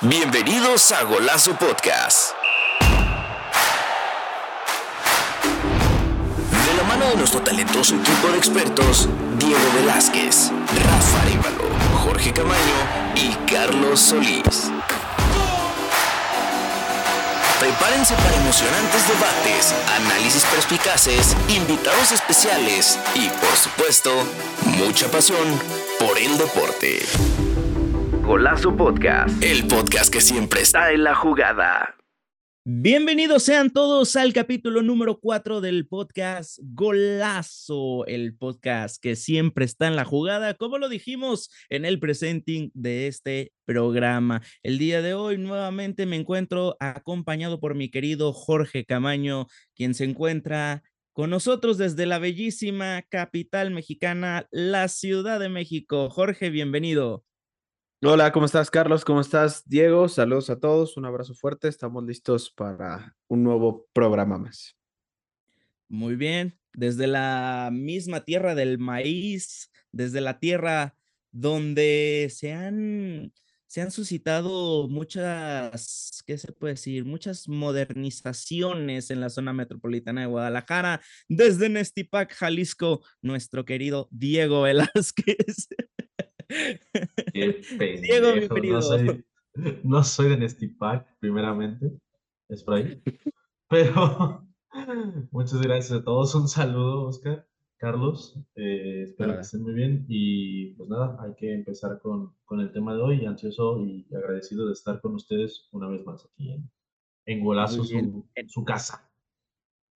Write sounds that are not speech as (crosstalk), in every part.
Bienvenidos a Golazo Podcast. De la mano de nuestro talentoso equipo de expertos, Diego Velázquez, Rafa Arevalo, Jorge Camaño y Carlos Solís. Prepárense para emocionantes debates, análisis perspicaces, invitados especiales y, por supuesto, mucha pasión por el deporte. Golazo Podcast, el podcast que siempre está en la jugada. Bienvenidos sean todos al capítulo número 4 del podcast Golazo, el podcast que siempre está en la jugada, como lo dijimos en el presenting de este programa. El día de hoy nuevamente me encuentro acompañado por mi querido Jorge Camaño, quien se encuentra con nosotros desde la bellísima capital mexicana, la Ciudad de México. Jorge, bienvenido. Hola, ¿cómo estás, Carlos? ¿Cómo estás, Diego? Saludos a todos, un abrazo fuerte. Estamos listos para un nuevo programa más. Muy bien, desde la misma tierra del maíz, desde la tierra donde se han, se han suscitado muchas, ¿qué se puede decir? Muchas modernizaciones en la zona metropolitana de Guadalajara, desde Nestipac, Jalisco, nuestro querido Diego (laughs) Velázquez. Diego, (laughs) bienvenido. No soy, de Nestipac, primeramente. Es por ahí. (laughs) Pero (laughs) muchas gracias a todos. Un saludo, Oscar, Carlos. Eh, espero que estén muy bien. Y pues nada, hay que empezar con, con, el tema de hoy. Ansioso y agradecido de estar con ustedes una vez más aquí en, en Golazo, su, su casa.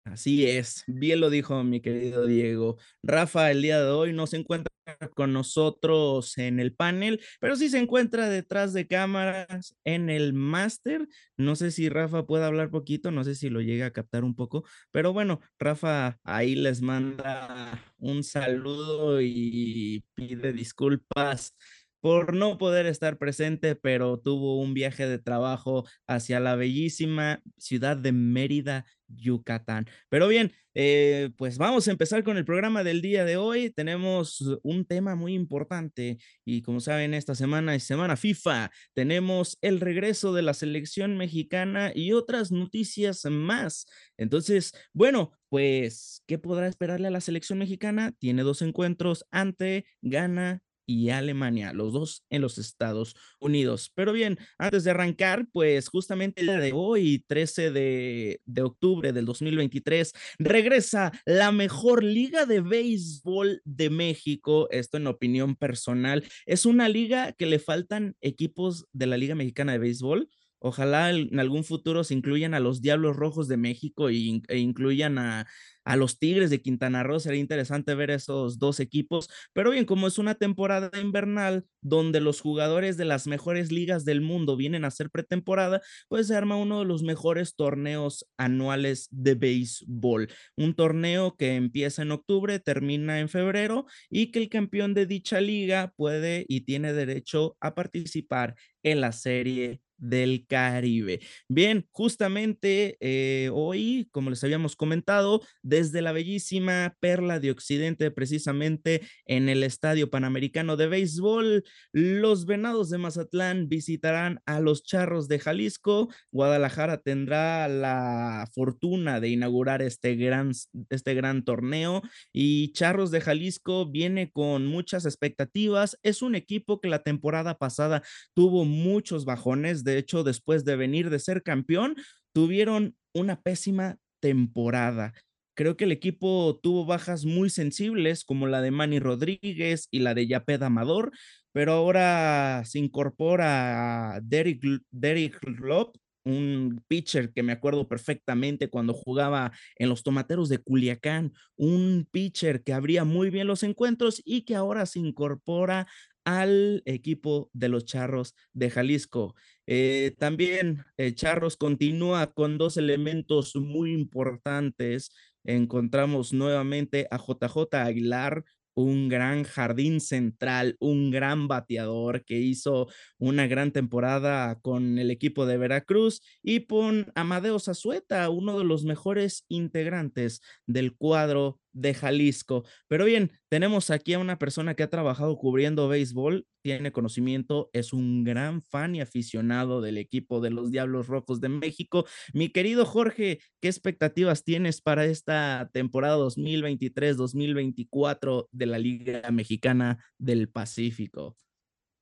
Así es, bien lo dijo mi querido Diego. Rafa el día de hoy no se encuentra con nosotros en el panel, pero sí se encuentra detrás de cámaras en el máster. No sé si Rafa puede hablar poquito, no sé si lo llega a captar un poco, pero bueno, Rafa ahí les manda un saludo y pide disculpas por no poder estar presente, pero tuvo un viaje de trabajo hacia la bellísima ciudad de Mérida, Yucatán. Pero bien, eh, pues vamos a empezar con el programa del día de hoy. Tenemos un tema muy importante y como saben, esta semana es semana FIFA. Tenemos el regreso de la selección mexicana y otras noticias más. Entonces, bueno, pues, ¿qué podrá esperarle a la selección mexicana? Tiene dos encuentros ante Ghana y Alemania, los dos en los Estados Unidos. Pero bien, antes de arrancar, pues justamente el día de hoy, 13 de, de octubre del 2023, regresa la mejor liga de béisbol de México. Esto en opinión personal. Es una liga que le faltan equipos de la Liga Mexicana de Béisbol. Ojalá en algún futuro se incluyan a los Diablos Rojos de México e, incluyan a, a los Tigres de Quintana Roo. Sería interesante ver esos dos equipos. Pero bien, como es una temporada invernal donde los jugadores de las mejores ligas del mundo vienen a hacer pretemporada, pues se arma uno de los mejores torneos anuales de béisbol. Un torneo que empieza en octubre, termina en febrero y que el campeón de dicha liga puede y tiene derecho a participar en la serie del Caribe. Bien, justamente eh, hoy, como les habíamos comentado, desde la bellísima Perla de Occidente, precisamente en el Estadio Panamericano de Béisbol, los Venados de Mazatlán visitarán a los Charros de Jalisco. Guadalajara tendrá la fortuna de inaugurar este gran, este gran torneo y Charros de Jalisco viene con muchas expectativas. Es un equipo que la temporada pasada tuvo muchos bajones de hecho, después de venir de ser campeón, tuvieron una pésima temporada. Creo que el equipo tuvo bajas muy sensibles, como la de Manny Rodríguez y la de Yaped Amador, pero ahora se incorpora Derek, Derek Lop, un pitcher que me acuerdo perfectamente cuando jugaba en los tomateros de Culiacán, un pitcher que abría muy bien los encuentros y que ahora se incorpora al equipo de los Charros de Jalisco. Eh, también eh, Charros continúa con dos elementos muy importantes. Encontramos nuevamente a JJ Aguilar, un gran jardín central, un gran bateador que hizo una gran temporada con el equipo de Veracruz y con Amadeo Zazueta, uno de los mejores integrantes del cuadro de Jalisco. Pero bien, tenemos aquí a una persona que ha trabajado cubriendo béisbol, tiene conocimiento, es un gran fan y aficionado del equipo de los Diablos Rojos de México. Mi querido Jorge, ¿qué expectativas tienes para esta temporada 2023-2024 de la Liga Mexicana del Pacífico?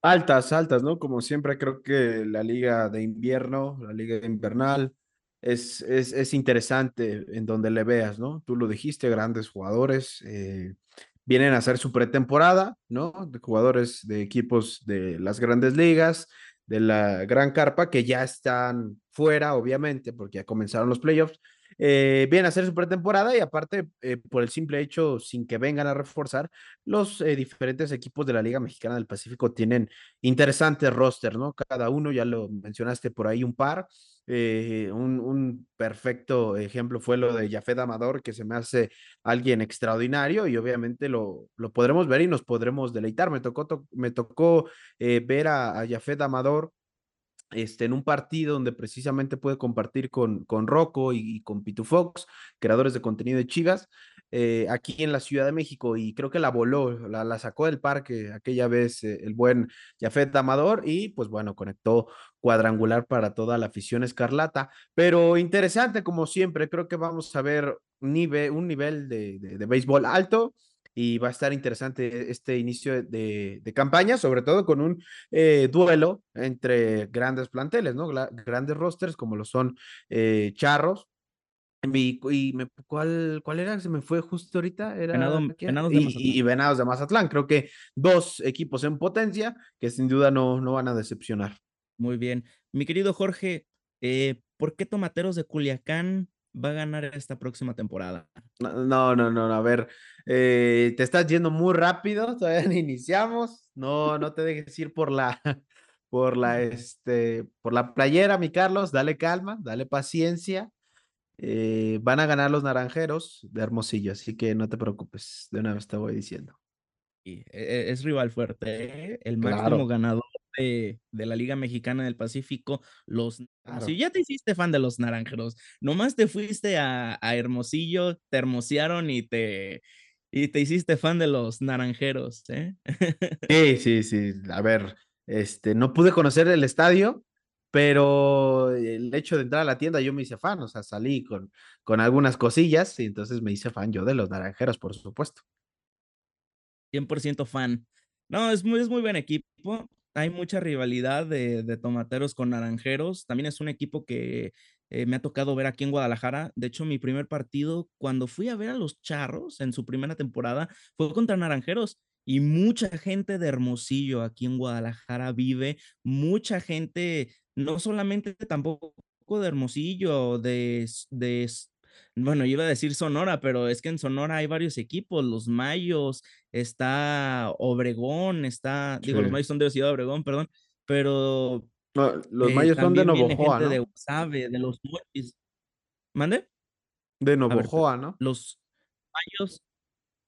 Altas, altas, ¿no? Como siempre, creo que la liga de invierno, la liga invernal, es, es, interesante en donde le veas, ¿no? Tú lo dijiste, grandes jugadores eh, vienen a hacer su pretemporada, ¿no? De jugadores de equipos de las grandes ligas, de la Gran Carpa, que ya están fuera, obviamente, porque ya comenzaron los playoffs. Eh, vienen a hacer su pretemporada y aparte, eh, por el simple hecho, sin que vengan a reforzar, los diferentes equipos de la Liga Mexicana del Pacífico tienen interesantes roster, ¿no? Cada uno, ya lo mencionaste por ahí, un par. Eh, un, perfecto ejemplo fue lo de Jafet Amador, que se me hace alguien extraordinario y obviamente lo, lo podremos ver y nos podremos deleitar. Me tocó, me tocó eh, ver a, a Amador este, en un partido donde precisamente puede compartir con, con Rocco y, con Pitu Fox, creadores de contenido de Chivas, eh, aquí en la Ciudad de México, y creo que la voló, la, sacó del parque aquella vez eh, el buen Jafet Amador, y pues bueno, conectó cuadrangular para toda la afición escarlata, pero interesante como siempre, creo que vamos a ver un nivel de, de béisbol alto, y va a estar interesante este inicio de, campaña, sobre todo con un eh, duelo entre grandes planteles, ¿no? grandes rosters como lo son Charros. Y, me, ¿cuál, ¿Cuál era? Se me fue justo ahorita. Era, Venados y, y, Venados de Mazatlán. Creo que dos equipos en potencia que sin duda no, no van a decepcionar. Muy bien. Mi querido Jorge, eh, ¿por qué Tomateros de Culiacán va a ganar esta próxima temporada. No, no, no, a ver, eh, te estás yendo muy rápido, (laughs) todavía no iniciamos, no, no te dejes ir por la, (laughs) por la, este, por la playera, mi Carlos, dale calma, dale paciencia. Eh, van a ganar los naranjeros de Hermosillo, así que no te preocupes, de una vez te voy diciendo. E, e, es rival fuerte, ¿eh? el máximo ganador de, la Liga Mexicana del Pacífico, los Si ya te hiciste fan de los naranjeros, nomás te fuiste a, Hermosillo, te hermosearon y te, y te hiciste fan de los naranjeros, ¿eh? (laughs) Sí, sí, sí. A ver, este, no pude conocer el estadio, pero el hecho de entrar a la tienda yo me hice fan, o sea, salí con, con algunas cosillas y entonces me hice fan yo de los naranjeros, por supuesto. 100% fan. No, es muy, es muy buen equipo hay mucha rivalidad de, tomateros con naranjeros. También es un equipo que eh, me ha tocado ver aquí en Guadalajara. De hecho, mi primer partido, cuando fui a ver a los charros en su primera temporada, fue contra naranjeros. Y mucha gente de Hermosillo aquí en Guadalajara vive, mucha gente, no solamente tampoco de Hermosillo, de, de bueno, iba a decir Sonora, pero es que en Sonora hay varios equipos, los Mayos, está Obregón, está, digo, los Mayos son de Ciudad Obregón, perdón, pero... los eh, Mayos son de Novojoa, ¿no? de Sabe, de los ¿Mande? De Novojoa, ¿no? Los Mayos,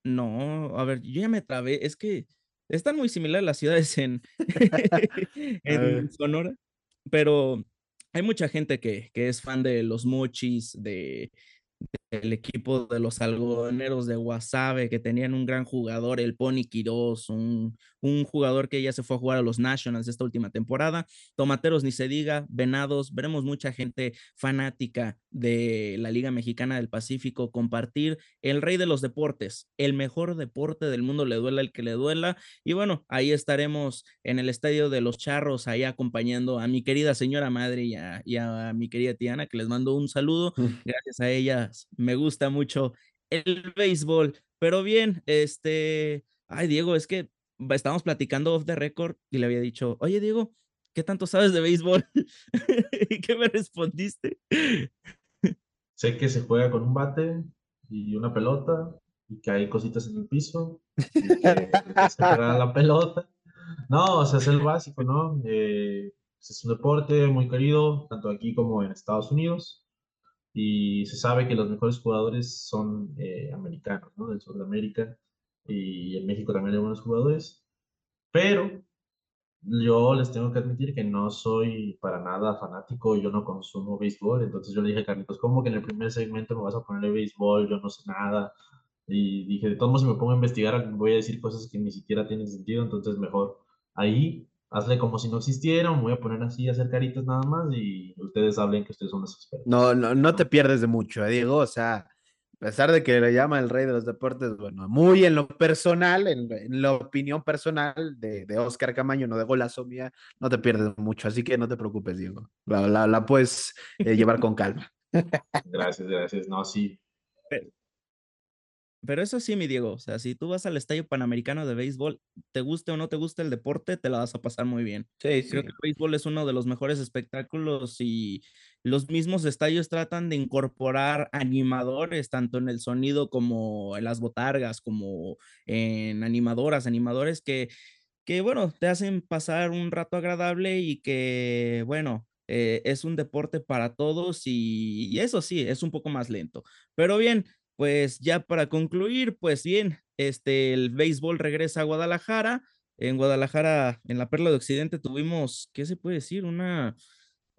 no, a ver, yo ya me trabé, es que están muy similares las ciudades en, (laughs) (laughs) en Sonora, pero hay mucha gente que, que es fan de los mochis, de, el equipo de los algodoneros de Guasave, que tenían un gran jugador, el Pony Quiroz, un, un, jugador que ya se fue a jugar a los Nationals esta última temporada. Tomateros, ni se diga, Venados, veremos mucha gente fanática de la Liga Mexicana del Pacífico compartir el rey de los deportes, el mejor deporte del mundo, le duela el que le duela. Y bueno, ahí estaremos en el estadio de los Charros, ahí acompañando a mi querida señora madre y a, y a mi querida Tiana, que les mando un saludo. (laughs) Gracias a me gusta mucho el béisbol. Pero bien, este, ay Diego, es que estábamos platicando off the record y le había dicho, oye Diego, ¿qué tanto sabes de béisbol? (laughs) ¿Y qué me respondiste? Sé que se juega con un bate y una pelota y que hay cositas en el piso y se la pelota. No, o sea, es el básico, ¿no? Eh, es un deporte muy querido, tanto aquí como en Estados Unidos y se sabe que los mejores jugadores son eh, americanos, ¿no? Del sur de América y en México también hay buenos jugadores, pero yo les tengo que admitir que no soy para nada fanático, yo no consumo béisbol, entonces yo le dije a Carlitos, ¿cómo que en el primer segmento me vas a poner béisbol? Yo no sé nada. Y dije, de todos modos, si me pongo a investigar, voy a decir cosas que ni siquiera tienen sentido, entonces mejor ahí hazle como si no existiera, me voy a poner así a hacer caritas nada más y ustedes hablen que ustedes son los expertos. No, no, no te pierdes de mucho, eh, Diego, o sea, a pesar de que le llama el rey de los deportes, bueno, muy en lo personal, en, la opinión personal de, de, Oscar Camaño, no de Golazo Mía, no te pierdes mucho, así que no te preocupes, Diego, la, la, puedes eh, llevar con calma. (laughs) Gracias, gracias, no, sí, pero eso sí, mi Diego, o sea, si tú vas al Estadio Panamericano de Béisbol, te guste o no te guste el deporte, te la vas a pasar muy bien. Sí, sí. Creo que el béisbol es uno de los mejores espectáculos y los mismos estadios tratan de incorporar animadores, tanto en el sonido como en las botargas, como en animadoras, animadores que, que bueno, te hacen pasar un rato agradable y que, bueno, eh, es un deporte para todos y, y, eso sí, es un poco más lento. Pero bien, pues ya para concluir, pues bien, este, el béisbol regresa a Guadalajara. En Guadalajara, en la Perla de Occidente, tuvimos, ¿qué se puede decir? Una,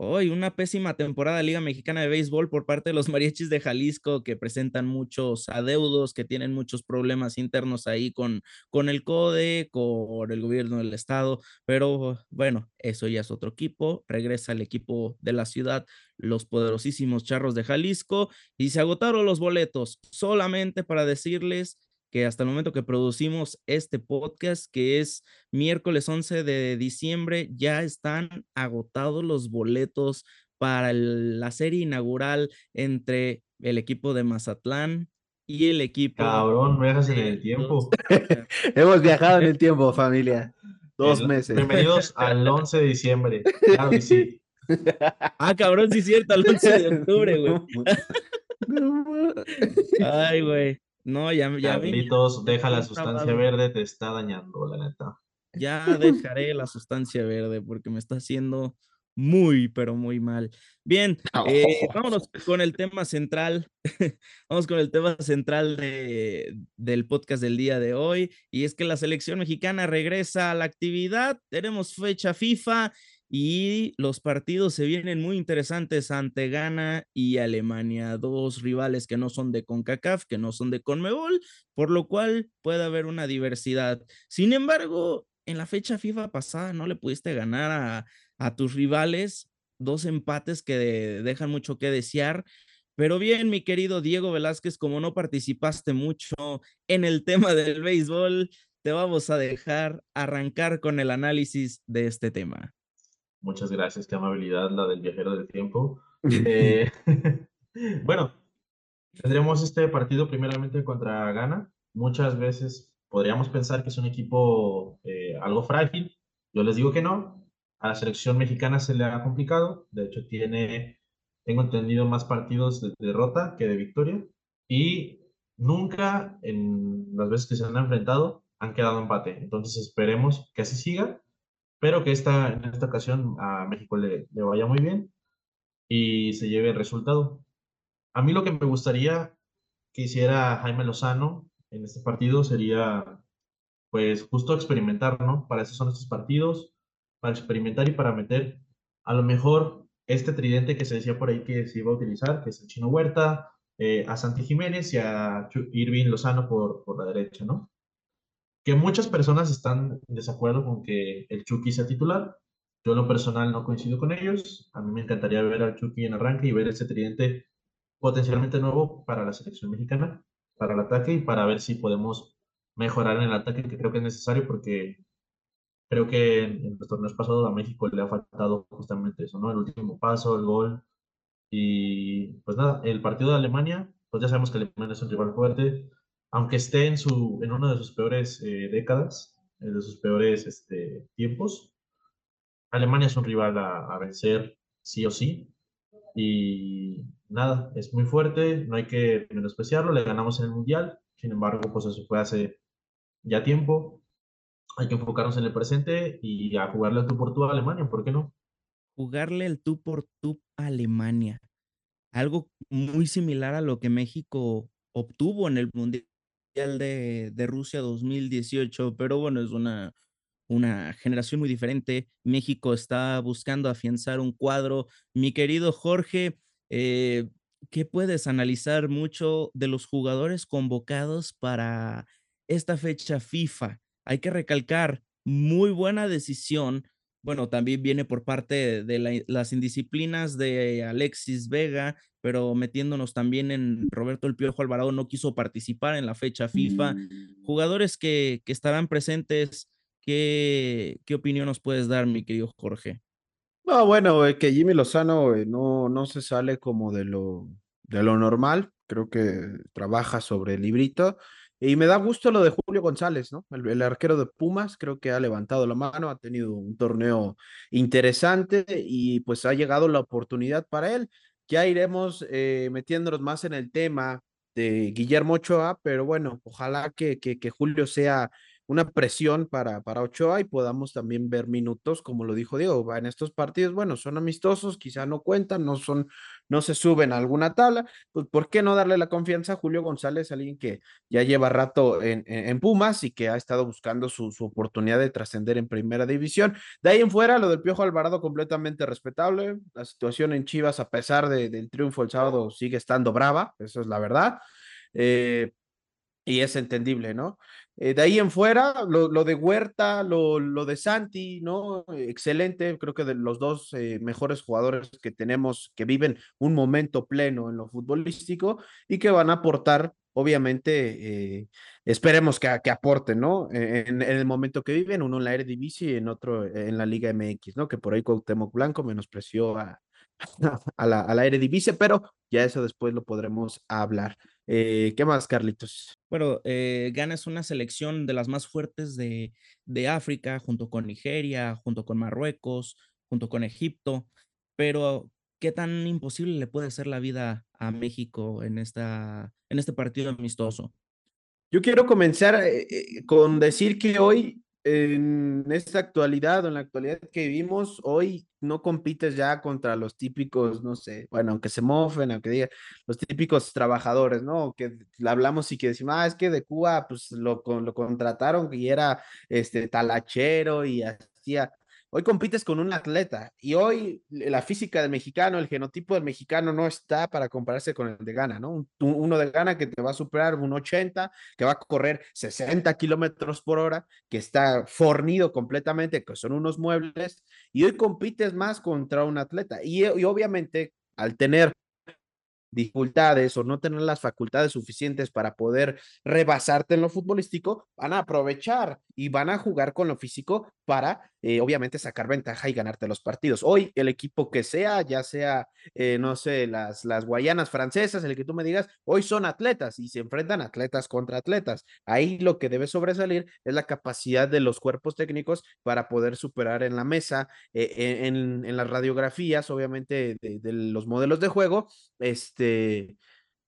hoy una pésima temporada de Liga Mexicana de Béisbol por parte de los mariachis de Jalisco que presentan muchos adeudos, que tienen muchos problemas internos ahí con, con el CODE, con el gobierno del estado, pero bueno, eso ya es otro equipo, regresa el equipo de la ciudad, los poderosísimos Charros de Jalisco, y se agotaron los boletos solamente para decirles que hasta el momento que producimos este podcast, que es miércoles 11 de diciembre, ya están agotados los boletos para la serie inaugural entre el equipo de Mazatlán y el equipo. Cabrón, viajas en el tiempo. (laughs) (laughs) Hemos viajado en el tiempo, familia. Dos meses. Bienvenidos al 11 de diciembre. Claro que sí. (laughs) Ah, cabrón, sí es cierto, al 11 de octubre, güey. Ay, güey. No, ya, ya. deja la sustancia verde, te está dañando, la neta. Ya (laughs) dejaré la sustancia verde porque me está haciendo muy, pero muy mal. Bien, eh, vámonos con el tema central. (laughs) Vamos con el tema central de, del podcast del día de hoy. Y es que la selección mexicana regresa a la actividad. Tenemos fecha FIFA y los partidos se vienen muy interesantes ante Ghana y Alemania, dos rivales que no son de CONCACAF, que no son de CONMEBOL, por lo cual puede haber una diversidad. Sin embargo, en la fecha FIFA pasada no le pudiste ganar a, a tus rivales, dos empates que dejan mucho que desear. Pero bien, mi querido Diego Velázquez, como no participaste mucho en el tema del béisbol, te vamos a dejar arrancar con el análisis de este tema. Muchas gracias, qué amabilidad la del viajero del tiempo. (laughs) Eh, (laughs) (laughs) bueno, tendremos este partido primeramente contra Ghana. Muchas veces podríamos pensar que es un equipo eh, algo frágil. Yo les digo que no. A la selección mexicana se le ha complicado. De hecho, tiene, tengo entendido, más partidos de derrota que de victoria. Y nunca en las veces que se han enfrentado han quedado empate. Entonces esperemos que así siga pero que esta, en esta ocasión a México le, vaya muy bien y se lleve el resultado. A mí lo que me gustaría que hiciera Jaime Lozano en este partido sería, pues, justo experimentar, ¿no? Para eso son estos partidos, para experimentar y para meter a lo mejor este tridente que se decía por ahí que se iba a utilizar, que es el Chino Huerta, eh, a Santi Jiménez y a Irving Lozano por la derecha, ¿no? Que muchas personas están en desacuerdo con que el Chucky sea titular. Yo en lo personal no coincido con ellos. A mí me encantaría ver al Chucky en arranque y ver ese tridente potencialmente nuevo para la selección mexicana, para el ataque y para ver si podemos mejorar en el ataque, que creo que es necesario porque creo que en, los torneos pasados a México le ha faltado justamente eso, ¿no? El último paso, el gol. Y pues nada, el partido de Alemania, pues ya sabemos que Alemania es un rival fuerte, aunque esté en, su, en una de sus peores eh, décadas, de sus peores este, tiempos, Alemania es un rival a, vencer sí o sí. Y nada, es muy fuerte, no hay que menospreciarlo, le ganamos en el Mundial, sin embargo, pues eso fue hace ya tiempo. Hay que enfocarnos en el presente y a jugarle al tú por tú a Alemania, ¿por qué no? Jugarle el tú por tú a Alemania. Algo muy similar a lo que México obtuvo en el Mundial de, Rusia 2018, pero bueno, es una, una generación muy diferente. México está buscando afianzar un cuadro. Mi querido Jorge, eh, ¿qué puedes analizar mucho de los jugadores convocados para esta fecha FIFA? Hay que recalcar, muy buena decisión. Bueno, también viene por parte de las indisciplinas de Alexis Vega, pero metiéndonos también en Roberto El Piojo Alvarado no quiso participar en la fecha FIFA. Mm. Jugadores que, que estarán presentes, ¿qué, ¿qué opinión nos puedes dar, mi querido Jorge? No, bueno, eh, que Jimmy Lozano eh, no, no se sale como de lo, de lo normal, creo que trabaja sobre el librito. Y me da gusto lo de Julio González, ¿no? El, arquero de Pumas, creo que ha levantado la mano, ha tenido un torneo interesante y pues ha llegado la oportunidad para él. Ya iremos eh, metiéndonos más en el tema de Guillermo Ochoa, pero bueno, ojalá que, que, que Julio sea una presión para, para Ochoa y podamos también ver minutos, como lo dijo Diego, en estos partidos, bueno, son amistosos, quizá no cuentan, no son, no se suben a alguna tabla, pues ¿por qué no darle la confianza a Julio González, alguien que ya lleva rato en, en, Pumas y que ha estado buscando su, su oportunidad de trascender en primera división? De ahí en fuera, lo del Piojo Alvarado completamente respetable, la situación en Chivas, a pesar de, del triunfo el sábado, sigue estando brava, eso es la verdad. Eh, y es entendible, ¿no? Eh, de ahí en fuera, lo, lo de Huerta, lo, lo, de Santi, ¿no? Excelente, creo que de los dos eh, mejores jugadores que tenemos que viven un momento pleno en lo futbolístico y que van a aportar, obviamente, eh, esperemos que, que, aporten, ¿no? En, en, el momento que viven, uno en la Eredivisie y en otro en la Liga MX, ¿no? Que por ahí Cuauhtémoc Blanco menospreció a, (laughs) a la, a la Eredivisie, pero ya eso después lo podremos hablar. Eh, ¿Qué más, Carlitos? Bueno, eh, Ghana es una selección de las más fuertes de, de África, junto con Nigeria, junto con Marruecos, junto con Egipto, pero ¿qué tan imposible le puede ser la vida a México en, esta, en este partido amistoso? Yo quiero comenzar eh, con decir que hoy en esta actualidad o en la actualidad que vivimos, hoy no compites ya contra los típicos, no sé, bueno, aunque se mofen, aunque diga, los típicos trabajadores, ¿no? Que hablamos y que decimos, ah, es que de Cuba, pues lo, lo contrataron y era este talachero y hacía, Hoy compites con un atleta y hoy la física del mexicano, el genotipo del mexicano no está para compararse con el de Ghana, ¿no? uno de Ghana que te va a superar un 80, que va a correr 60 kilómetros por hora, que está fornido completamente, que son unos muebles, y hoy compites más contra un atleta. y, y obviamente, al tener dificultades o no tener las facultades suficientes para poder rebasarte en lo futbolístico, van a aprovechar y van a jugar con lo físico para, eh, obviamente, sacar ventaja y ganarte los partidos. Hoy, el equipo que sea, ya sea, eh, no sé, las, las Guayanas francesas, el que tú me digas, hoy son atletas y se enfrentan atletas contra atletas. Ahí lo que debe sobresalir es la capacidad de los cuerpos técnicos para poder superar en la mesa, eh, en, en, las radiografías, obviamente, de, los modelos de juego, este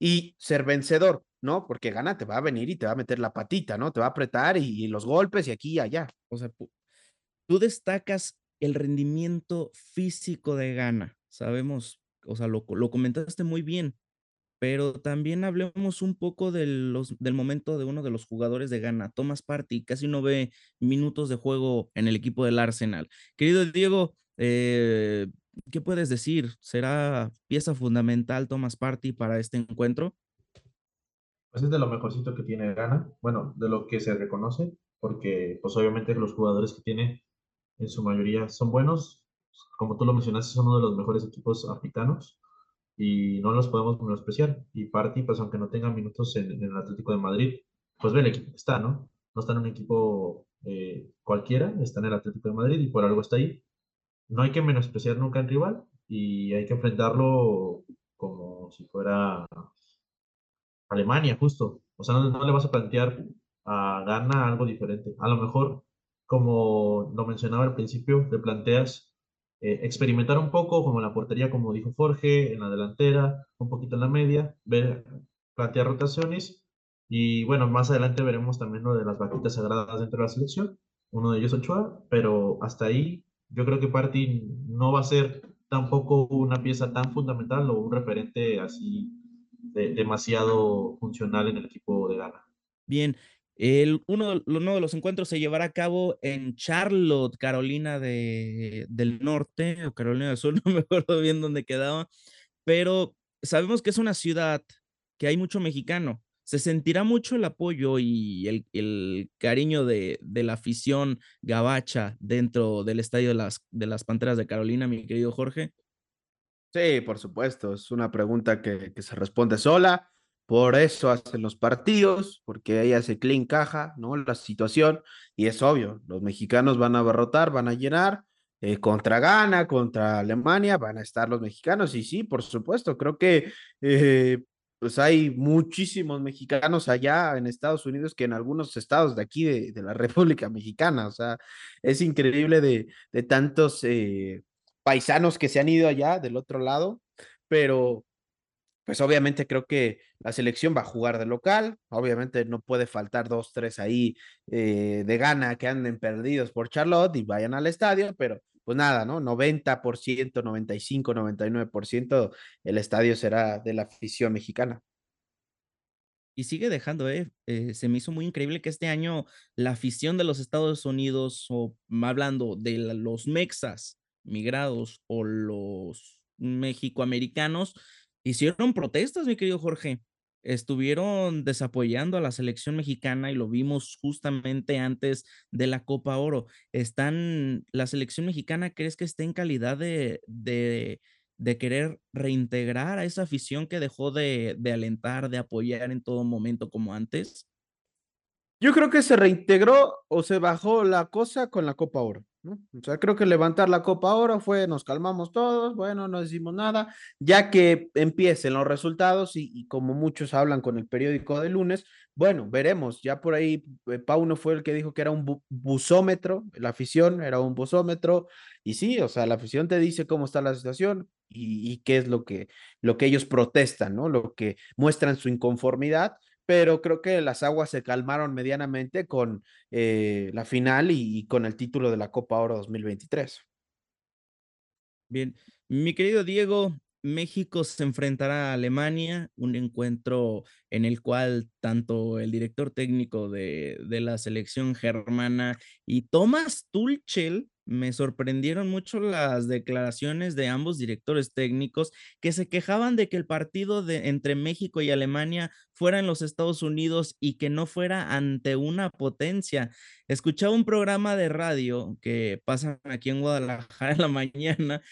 y ser vencedor, ¿no? Porque gana, te va a venir y te va a meter la patita, ¿no? Te va a apretar y, los golpes y aquí y allá. O sea, tú destacas el rendimiento físico de Gana. Sabemos, o sea, lo, comentaste muy bien, pero también hablemos un poco del momento de uno de los jugadores de Gana, Thomas Party, casi no ve minutos de juego en el equipo del Arsenal. Querido Diego, eh, ¿Qué puedes decir? ¿Será pieza fundamental Thomas Party para este encuentro? Pues es de lo mejorcito que tiene Gana, bueno, de lo que se reconoce, porque pues obviamente los jugadores que tiene en su mayoría son buenos, como tú lo mencionaste, son uno de los mejores equipos africanos y no los podemos menospreciar. Y Party, pues aunque no tenga minutos en, el Atlético de Madrid, pues ve el equipo está, ¿no? No está en un equipo eh, cualquiera, está en el Atlético de Madrid y por algo está ahí no hay que menospreciar nunca al rival y hay que enfrentarlo como si fuera Alemania, justo. O sea, no, le vas a plantear a Ghana algo diferente. A lo mejor, como lo mencionaba al principio, le planteas eh, experimentar un poco, como en la portería, como dijo Jorge, en la delantera, un poquito en la media, ver, plantear rotaciones. Y bueno, más adelante veremos también lo de las vaquitas sagradas dentro de la selección. Uno de ellos Ochoa, pero hasta ahí yo creo que Party no va a ser tampoco una pieza tan fundamental o un referente así demasiado funcional en el equipo de Ghana. Bien, el, uno, uno, de los encuentros se llevará a cabo en Charlotte, Carolina de, del Norte, o Carolina del Sur, (laughs) no me acuerdo bien dónde quedaba, pero sabemos que es una ciudad que hay mucho mexicano. ¿Se sentirá mucho el apoyo y el, cariño de, la afición gabacha dentro del estadio de las, de las Panteras de Carolina, mi querido Jorge? Sí, por supuesto. Es una pregunta que, que se responde sola. Por eso hacen los partidos, porque ahí hace clean caja, ¿no? La situación. Y es obvio, los mexicanos van a abarrotar, van a llenar eh, contra Ghana, contra Alemania, van a estar los mexicanos. Y sí, por supuesto, creo que eh, pues hay muchísimos mexicanos allá en Estados Unidos que en algunos estados de aquí de, la (laughs) República Mexicana. O sea, es increíble de, tantos eh, paisanos que se han ido allá del otro lado, pero pues obviamente creo que la selección va a jugar de local, obviamente no puede faltar dos, tres ahí de gana que anden perdidos por Charlotte y vayan al estadio, pero pues nada, ¿no? 90%, 95, 99% el estadio será de la afición mexicana. Y sigue dejando, ¿eh? ¿eh? Se me hizo muy increíble que este año la afición de los Estados Unidos, o hablando de los mexas migrados o los mexicoamericanos, hicieron protestas, mi querido Jorge estuvieron desapoyando a la selección mexicana y lo vimos justamente antes de la Copa Oro. Están, la selección mexicana, ¿crees que está en calidad de, de, querer reintegrar a esa afición que dejó de, de alentar, de apoyar en todo momento como antes? Yo creo que se reintegró o se bajó la cosa con la Copa Oro. ¿No? O sea, creo que levantar la Copa Oro fue, nos calmamos todos, bueno, no decimos nada, ya que empiecen los resultados y, como muchos hablan con el periódico de lunes, bueno, veremos, ya por ahí eh, Pauno fue el que dijo que era un busómetro, la afición era un busómetro, y sí, o sea, la afición te dice cómo está la situación y, y qué es lo que, lo que ellos protestan, ¿no? Lo que muestran su inconformidad pero creo que las aguas se calmaron medianamente con eh, la final y, con el título de la Copa Oro 2023. Bien, mi querido Diego, México se enfrentará a Alemania, un encuentro en el cual tanto el director técnico de, de la selección germana y Thomas Tuchel me sorprendieron mucho las declaraciones de ambos directores técnicos que se quejaban de que el partido de, entre México y Alemania fuera en los Estados Unidos y que no fuera ante una potencia. Escuchaba un programa de radio que pasa aquí en Guadalajara en la (laughs) mañana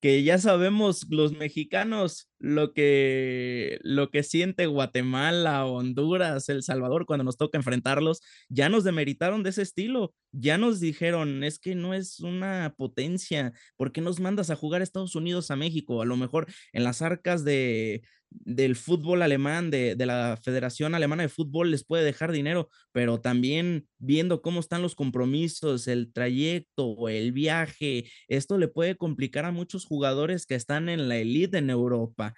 que ya sabemos los mexicanos lo que, lo que siente Guatemala, Honduras, El Salvador cuando nos toca enfrentarlos, ya nos demeritaron de ese estilo, ya nos dijeron, es que no es una potencia, ¿por qué nos mandas a jugar Estados Unidos a México? A lo mejor en las arcas de, del fútbol alemán, de, de, la Federación Alemana de Fútbol, les puede dejar dinero, pero también viendo cómo están los compromisos, el trayecto, el viaje, esto le puede complicar a muchos jugadores que están en la elite en Europa.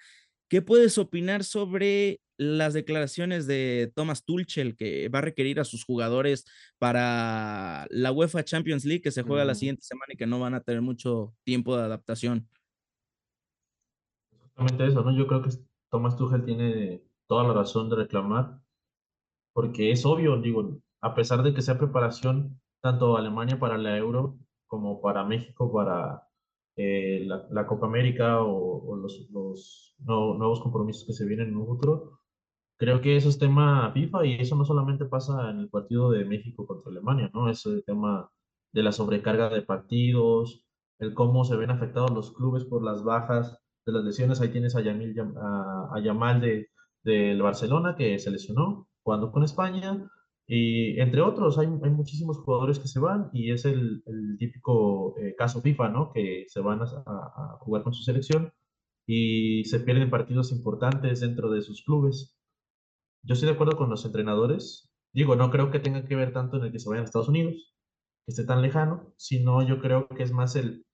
¿Qué puedes opinar sobre las declaraciones de Thomas Tuchel que va a requerir a sus jugadores para la UEFA Champions League que se juega la siguiente semana y que no van a tener mucho tiempo de adaptación? Exactamente eso, ¿no? Yo creo que Thomas Tuchel tiene toda la razón de reclamar, porque es obvio, digo, a pesar de que sea preparación tanto Alemania para la Euro como para México para eh, la, Copa América o, los, nuevos compromisos que se vienen en un futuro, creo que eso es tema FIFA y eso no solamente pasa en el partido de México contra Alemania, ¿no? Es el tema de la sobrecarga de partidos, el cómo se ven afectados los clubes por las bajas de las lesiones, ahí tienes a, Yamil, a, Yamal de, del Barcelona que se lesionó jugando con España, y entre otros, hay, hay muchísimos jugadores que se van y es el, el típico eh, caso FIFA, ¿no? Que se van a, a, jugar con su selección y se pierden partidos importantes dentro de sus clubes. Yo estoy de acuerdo con los entrenadores. Digo, no creo que tenga que ver tanto en el que se vayan a Estados Unidos, que esté tan lejano, sino yo creo que es más el,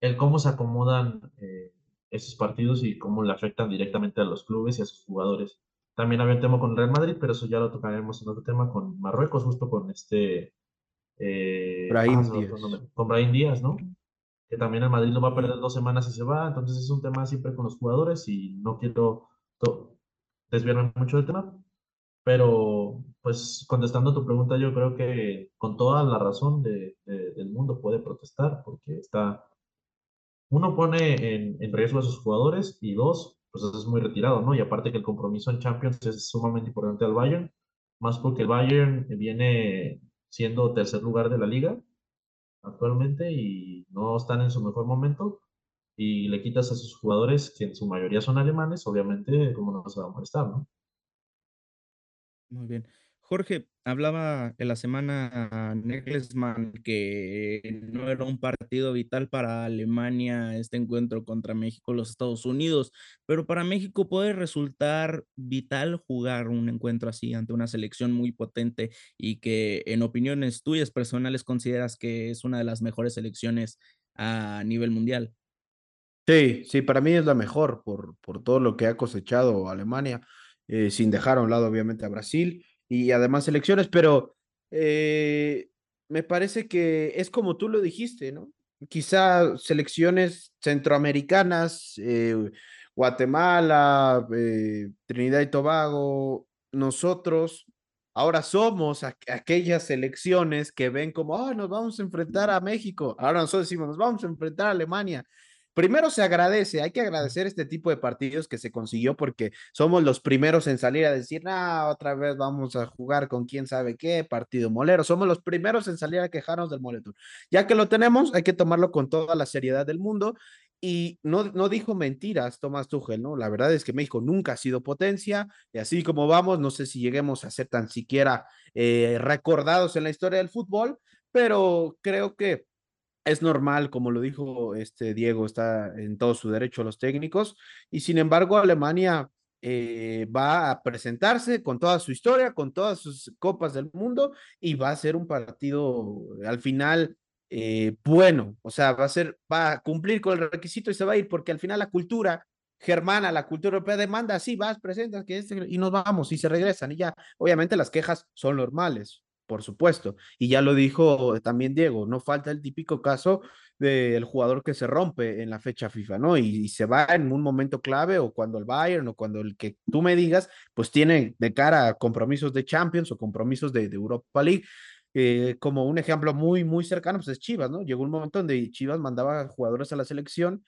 el cómo se acomodan eh, esos partidos y cómo le afectan directamente a los clubes y a sus jugadores. También había un tema con Real Madrid, pero eso ya lo tocaremos en otro tema con Marruecos, justo con este... Eh, Brahim ah, Díaz. Con Brahim Díaz, ¿no? Que también el Madrid lo va a perder dos semanas y se va, entonces es un tema siempre con los jugadores y no quiero desviarme mucho del tema, pero pues contestando tu pregunta, yo creo que con toda la razón de, del mundo puede protestar porque está uno pone en, riesgo a sus jugadores y dos, pues es muy retirado, ¿no? Y aparte que el compromiso en Champions es sumamente importante al Bayern, más porque el Bayern viene siendo tercer lugar de la liga actualmente y no están en su mejor momento y le quitas a sus jugadores, que en su mayoría son alemanes, obviamente, como no se va a molestar, ¿no? Muy bien. Jorge, hablaba en la semana Nagelsmann que no era un partido vital para Alemania este encuentro contra México, los Estados Unidos, pero para México puede resultar vital jugar un encuentro así ante una selección muy potente y que en opiniones tuyas personales consideras que es una de las mejores selecciones a nivel mundial. Sí, sí, para mí es la mejor por, por todo lo que ha cosechado Alemania, eh, sin dejar a un lado obviamente a Brasil y además elecciones, pero eh, me parece que es como tú lo dijiste, ¿no? Quizá selecciones centroamericanas, eh, Guatemala, eh, Trinidad y Tobago, nosotros ahora somos aquellas selecciones que ven como, oh, nos vamos a enfrentar a México. Ahora nosotros decimos, nos vamos a enfrentar a Alemania primero se agradece, hay que agradecer este tipo de partidos que se consiguió porque somos los primeros en salir a decir, no, otra vez vamos a jugar con quién sabe qué, partido molero. Somos los primeros en salir a quejarnos del moletón. Ya que lo tenemos, hay que tomarlo con toda la seriedad del mundo. Y no, no dijo mentiras Tomás Tuchel, ¿no? La verdad es que México nunca ha sido potencia y así como vamos, no sé si lleguemos a ser tan siquiera eh, recordados en la historia del fútbol, pero creo que es normal, como lo dijo este Diego, está en todo su derecho los técnicos, y sin embargo Alemania eh, va a presentarse con toda su historia, con todas sus copas del mundo, y va a ser un partido al final eh, bueno, o sea, va a ser, va a cumplir con el requisito y se va a ir, porque al final la cultura germana, la cultura europea demanda, sí, vas, presentas, que este, y nos vamos, y se regresan, y ya, obviamente las quejas son normales, por supuesto. Y ya lo dijo también Diego, no falta el típico caso del jugador que se rompe en la fecha FIFA, ¿no? Y, se va en un momento clave o cuando el Bayern o cuando el que tú me digas, pues tiene de cara compromisos de Champions o compromisos de, Europa League. Eh, como un ejemplo muy, muy cercano, pues es Chivas, ¿no? Llegó un momento donde Chivas mandaba jugadores a la selección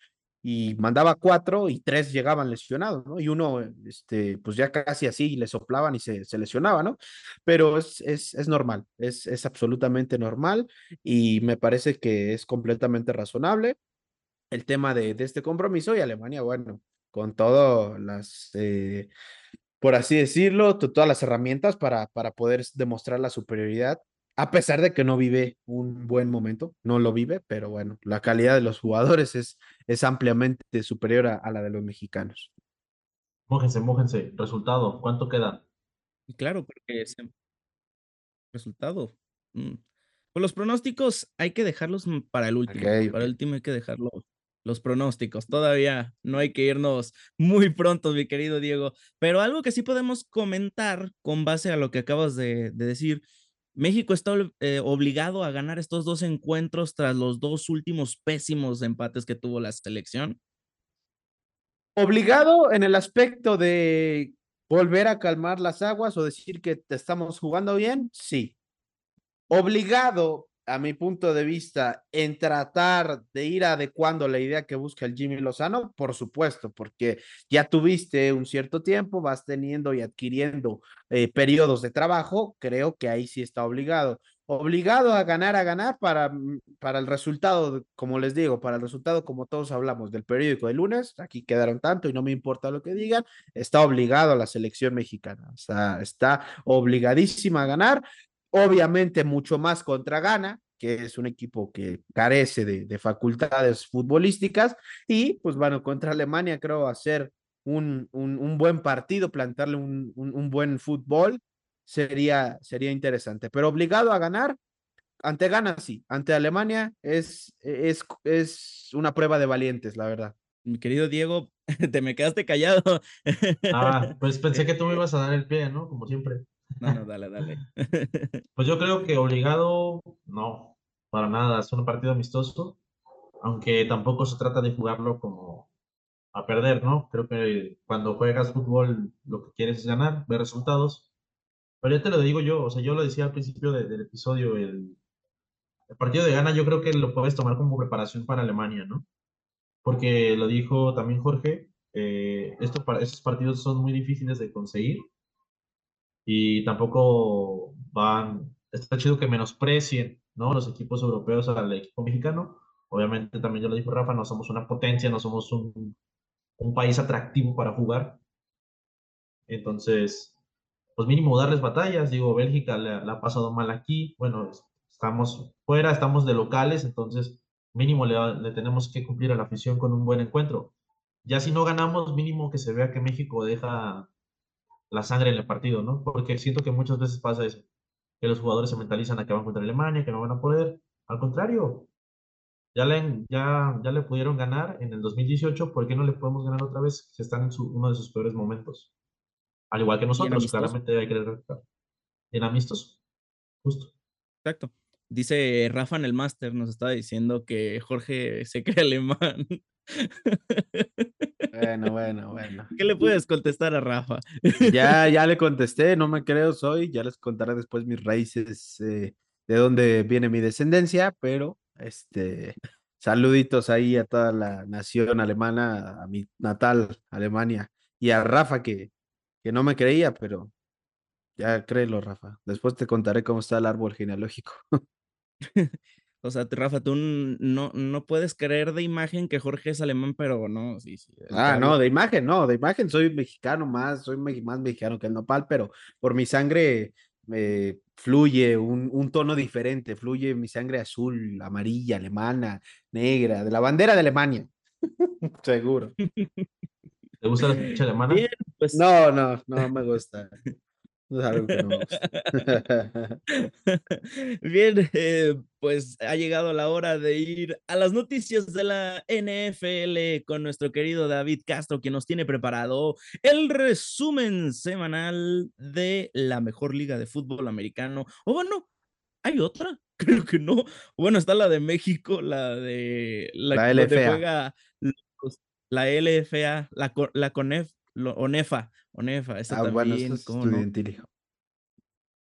y mandaba cuatro y tres llegaban lesionados, ¿no? Y uno, este, pues ya casi así le soplaban y se, se lesionaba, ¿no? Pero es, es, es normal, es, es absolutamente normal y me parece que es completamente razonable el tema de, de este compromiso y Alemania, bueno, con todas las, eh, por así decirlo, todas las herramientas para, para poder demostrar la superioridad a pesar de que no vive un buen momento, no lo vive, pero bueno, la calidad de los jugadores es, es ampliamente superior a, la de los mexicanos. Mójense, mójense. Resultado, ¿cuánto queda? Claro, porque ese resultado. Mm, pues los pronósticos hay que dejarlos para el último. Para el último hay que dejarlo los pronósticos. Todavía no hay que irnos muy pronto, mi querido Diego. Pero algo que sí podemos comentar con base a lo que acabas de decir México está eh, obligado a ganar estos dos encuentros tras los dos últimos pésimos empates que tuvo la selección. Obligado en el aspecto de volver a calmar las aguas o decir que te estamos jugando bien, sí. Obligado a mi punto de vista, en tratar de ir adecuando la idea que busca el Jimmy Lozano, por supuesto, porque ya tuviste un cierto tiempo, vas teniendo y adquiriendo eh, periodos de trabajo, creo que ahí sí está obligado. Obligado a ganar, a ganar para, mm, para el resultado, como les digo, para el resultado, como todos hablamos del periódico de lunes, aquí quedaron tanto y no me importa lo que digan, está obligado a la selección mexicana, está obligadísima a ganar Obviamente mucho más contra Ghana, que es un equipo que carece de, facultades futbolísticas, y pues bueno, contra Alemania creo hacer un, un, buen partido, plantarle un, un, buen fútbol, sería, sería interesante. Pero obligado a ganar, ante Ghana sí, ante Alemania es, es, es una prueba de valientes, la verdad. Mi querido Diego, (laughs) te me quedaste callado. Ah, pues (laughs) pensé que tú me ibas a dar el pie, ¿no? Como siempre. No, no, dale, dale. (laughs) Pues yo creo que obligado, no, para nada. Es un partido amistoso, aunque tampoco se trata de jugarlo como a perder, ¿no? Creo que cuando juegas fútbol lo que quieres es ganar, ver resultados. Pero ya te lo digo yo, o sea, yo lo decía al principio del episodio, el, el partido de gana yo creo que lo puedes tomar como preparación para Alemania, ¿no? Porque lo dijo también Jorge, Eh, esto, estos partidos son muy difíciles de conseguir y tampoco van, está chido que menosprecien ¿no? los equipos europeos al equipo mexicano. Obviamente también yo lo dijo Rafa, no somos una potencia, no somos un, un país atractivo para jugar. Entonces, pues mínimo darles batallas. Digo, Bélgica le, ha pasado mal aquí. Bueno, estamos fuera, estamos de locales, entonces mínimo le, le, tenemos que cumplir a la afición con un buen encuentro. Ya si no ganamos, mínimo que se vea que México deja la sangre en el partido, ¿no? Porque siento que muchas veces pasa eso, que los jugadores se mentalizan a que van contra Alemania, que no van a poder. Al contrario, ya le, ya, ya le pudieron ganar en el 2018, ¿por qué no le podemos ganar otra vez si están en uno de sus peores momentos? Al igual que nosotros, claramente hay que recordar. En amistos, justo. Exacto. Dice Rafa en el máster, nos estaba diciendo que Jorge se cree alemán. Bueno, bueno, bueno. ¿Qué le puedes contestar a Rafa? Ya, ya le contesté, no me creo, soy, ya les contaré después mis raíces, eh, de dónde viene mi descendencia, pero este, saluditos ahí a toda la nación alemana, a mi natal Alemania, y a Rafa que, que no me creía, pero ya créelo, Rafa. Después te contaré cómo está el árbol genealógico. (laughs) O sea, Rafa, tú no, no puedes creer de imagen que Jorge es alemán, pero no, sí, sí. Ah, no, de imagen, no, de imagen soy mexicano más, soy más mexicano que el nopal, pero por mi sangre me fluye un, un, tono diferente, fluye mi sangre azul, amarilla, alemana, negra, de la bandera de Alemania. (laughs) Seguro. ¿Te gusta la ficha (laughs) alemana? pues... No, no, no me gusta. (laughs) (laughs) Bien, eh, pues ha llegado la hora de ir a las noticias de la NFL con nuestro querido David Castro, quien nos tiene preparado el resumen semanal de la mejor liga de fútbol americano. O bueno, ¿hay otra? (laughs) Creo que no. Bueno, está la de México, la de la, LFA. la LFA, la, la CONEF, ONEFA, ONEFA, esta ah, también. Bueno,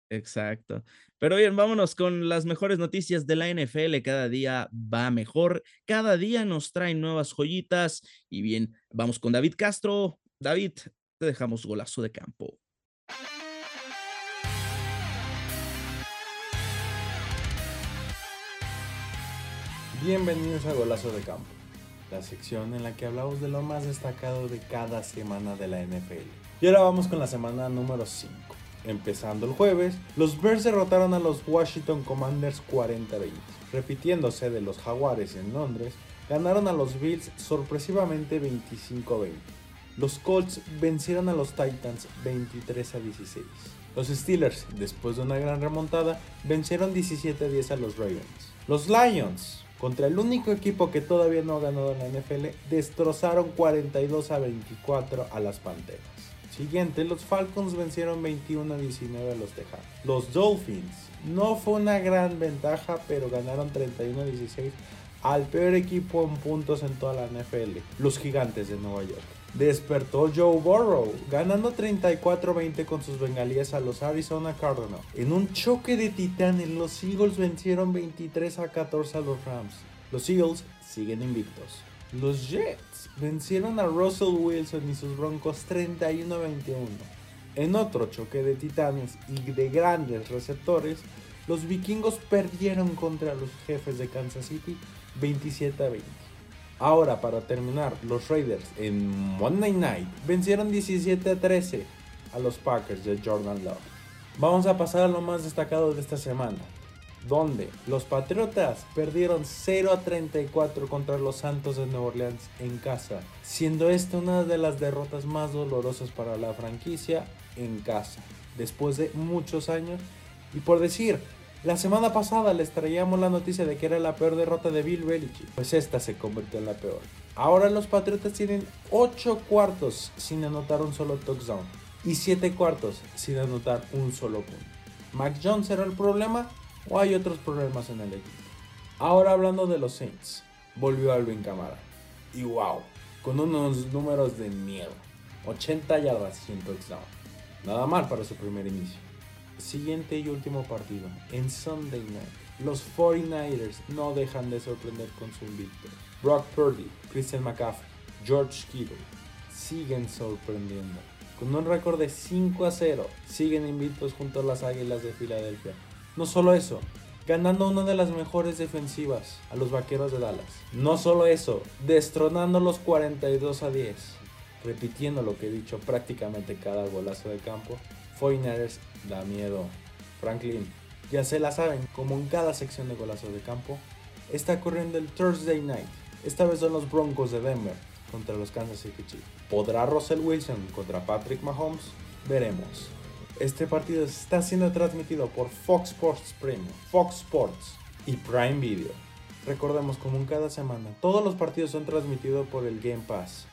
Exacto. Pero bien, vámonos con las mejores noticias de la NFL. Cada día va mejor, cada día nos traen nuevas joyitas. Y bien, vamos con David Castro. David, te dejamos golazo de campo. Bienvenidos a Golazo de Campo, la sección en la que hablamos de lo más destacado de cada semana de la NFL. Y ahora vamos con la semana número 5. Empezando el jueves, los Bears derrotaron a los Washington Commanders 40-20. Repitiéndose de los Jaguares en Londres, ganaron a los Bills sorpresivamente 25-20. Los Colts vencieron a los Titans 23 16. Los Steelers, después de una gran remontada, vencieron 17-10 a los Ravens. Los Lions, contra el único equipo que todavía no ha ganado en la NFL, destrozaron 42 24 a las Panteras. Siguiente, los Falcons vencieron 21 a 19 a los Tejanos. Los Dolphins, no fue una gran ventaja, pero ganaron 31 a 16 al peor equipo en puntos en toda la NFL, los Gigantes de Nueva York. Despertó Joe Burrow, ganando 34-20 con sus bengalías a los Arizona Cardinals. En un choque de titanes, los Eagles vencieron 23 a 14 a los Rams. Los Eagles siguen invictos. Los Jets vencieron a Russell Wilson y sus Broncos 31-21. En otro choque de titanes y de grandes receptores, los vikingos perdieron contra los jefes de Kansas City 27-20. Ahora, para terminar, los Raiders en Monday Night vencieron 17-13 a los Packers de Jordan Love. Vamos a pasar a lo más destacado de esta semana donde los Patriotas perdieron 0 a 34 contra los Santos de Nueva Orleans en casa, siendo esta una de las derrotas más dolorosas para la franquicia en casa, después de muchos años. Y por decir, la semana pasada les traíamos la noticia de que era la peor derrota de Bill Belichick, pues esta se convirtió en la peor. Ahora los Patriotas tienen 8 cuartos sin anotar un solo touchdown y 7 cuartos sin anotar un solo punto. Mac Jones era el problema, o hay otros problemas en el equipo. Ahora hablando de los Saints, volvió Alvin Camara. Y wow, con unos números de miedo. 80 yardas un touchdown. Nada mal para su primer inicio. Siguiente y último partido. En Sunday Night, los 49ers no dejan de sorprender con su invicto. Brock Purdy, Christian McCaffrey, George Kittle, siguen sorprendiendo. Con un récord de 5 a 0, siguen invictos junto a las Águilas de Filadelfia. No solo eso, ganando una de las mejores defensivas a los Vaqueros de Dallas. No solo eso, destronando los 42 a 10. Repitiendo lo que he dicho prácticamente cada golazo de campo, 49ers da miedo. Franklin, ya se la saben, como en cada sección de golazo de campo, está corriendo el Thursday Night. Esta vez son los Broncos de Denver contra los Kansas City Chiefs. ¿Podrá Russell Wilson contra Patrick Mahomes? Veremos. Este partido está siendo transmitido por Fox Sports Premium, Fox Sports y Prime Video. Recordemos como en cada semana, todos los partidos son transmitidos por el Game Pass.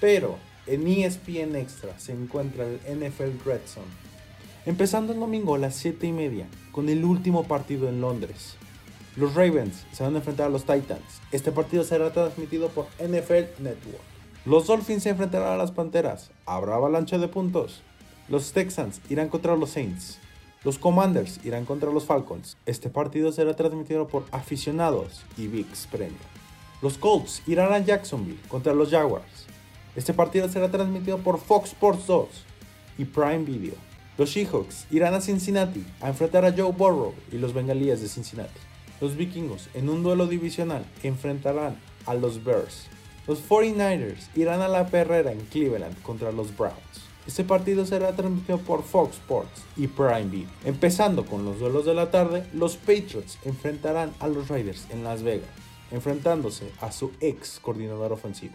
Pero en ESPN Extra se encuentra el NFL Red Zone. Empezando el domingo a las 7 y media, con el último partido en Londres. Los Ravens se van a enfrentar a los Titans. Este partido será transmitido por NFL Network. Los Dolphins se enfrentarán a las Panteras. Habrá avalancha de puntos. Los Texans irán contra los Saints. Los Commanders irán contra los Falcons. Este partido será transmitido por aficionados y VIX Premium. Los Colts irán a Jacksonville contra los Jaguars. Este partido será transmitido por Fox Sports 2 y Prime Video. Los Seahawks irán a Cincinnati a enfrentar a Joe Burrow y los Bengalíes de Cincinnati. Los Vikingos en un duelo divisional enfrentarán a los Bears. Los 49ers irán a la perrera en Cleveland contra los Browns. Este partido será transmitido por Fox Sports y Prime Video. Empezando con los duelos de la tarde, los Patriots enfrentarán a los Raiders en Las Vegas, enfrentándose a su ex coordinador ofensivo.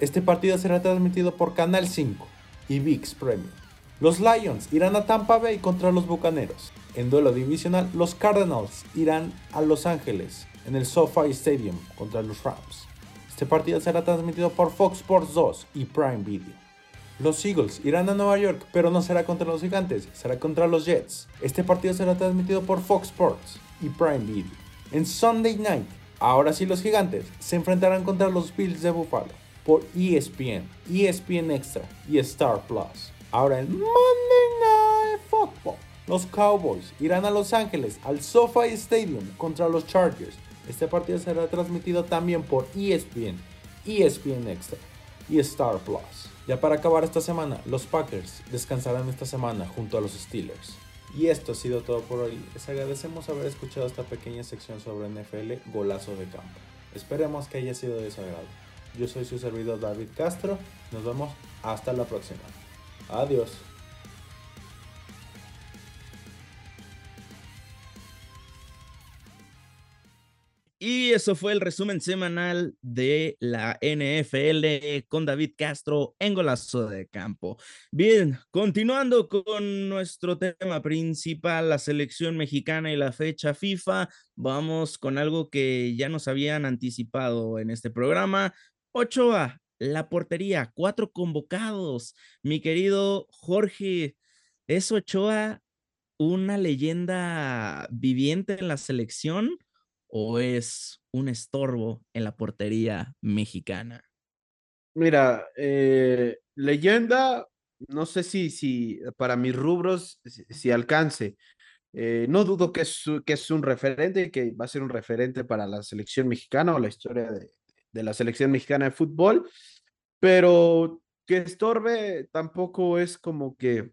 Este partido será transmitido por Canal 5 y VIX Premium. Los Lions irán a Tampa Bay contra los Bucaneros. En duelo divisional, los Cardinals irán a Los Ángeles en el SoFi Stadium contra los Rams. Este partido será transmitido por Fox Sports 2 y Prime Video. Los Eagles irán a Nueva York, pero no será contra los Gigantes, será contra los Jets. Este partido será transmitido por Fox Sports y Prime Video. En Sunday Night, ahora sí los Gigantes se enfrentarán contra los Bills de Buffalo por ESPN, ESPN Extra y Star Plus. Ahora en Monday Night Football, los Cowboys irán a Los Ángeles al SoFi Stadium contra los Chargers. Este partido será transmitido también por ESPN, ESPN Extra y Star Plus. Ya para acabar esta semana, los Packers descansarán esta semana junto a los Steelers. Y esto ha sido todo por hoy. Les agradecemos haber escuchado esta pequeña sección sobre NFL Golazo de Campo. Esperemos que haya sido de su agrado. Yo soy su servidor David Castro. Nos vemos hasta la próxima. Adiós. Y eso fue el resumen semanal de la NFL con David Castro en Golazo de Campo. Bien, continuando con nuestro tema principal, la selección mexicana y la fecha FIFA, vamos con algo que ya nos habían anticipado en este programa. Ochoa, la portería, cuatro convocados. Mi querido Jorge, ¿es Ochoa una leyenda viviente en la selección? o es un estorbo en la portería mexicana? Mira, eh, leyenda, no sé si, si para mis rubros, si, alcance. Eh, no dudo que es, que es un referente, que va a ser un referente para la selección mexicana o la historia de, de la selección mexicana de fútbol, pero que estorbe tampoco es como que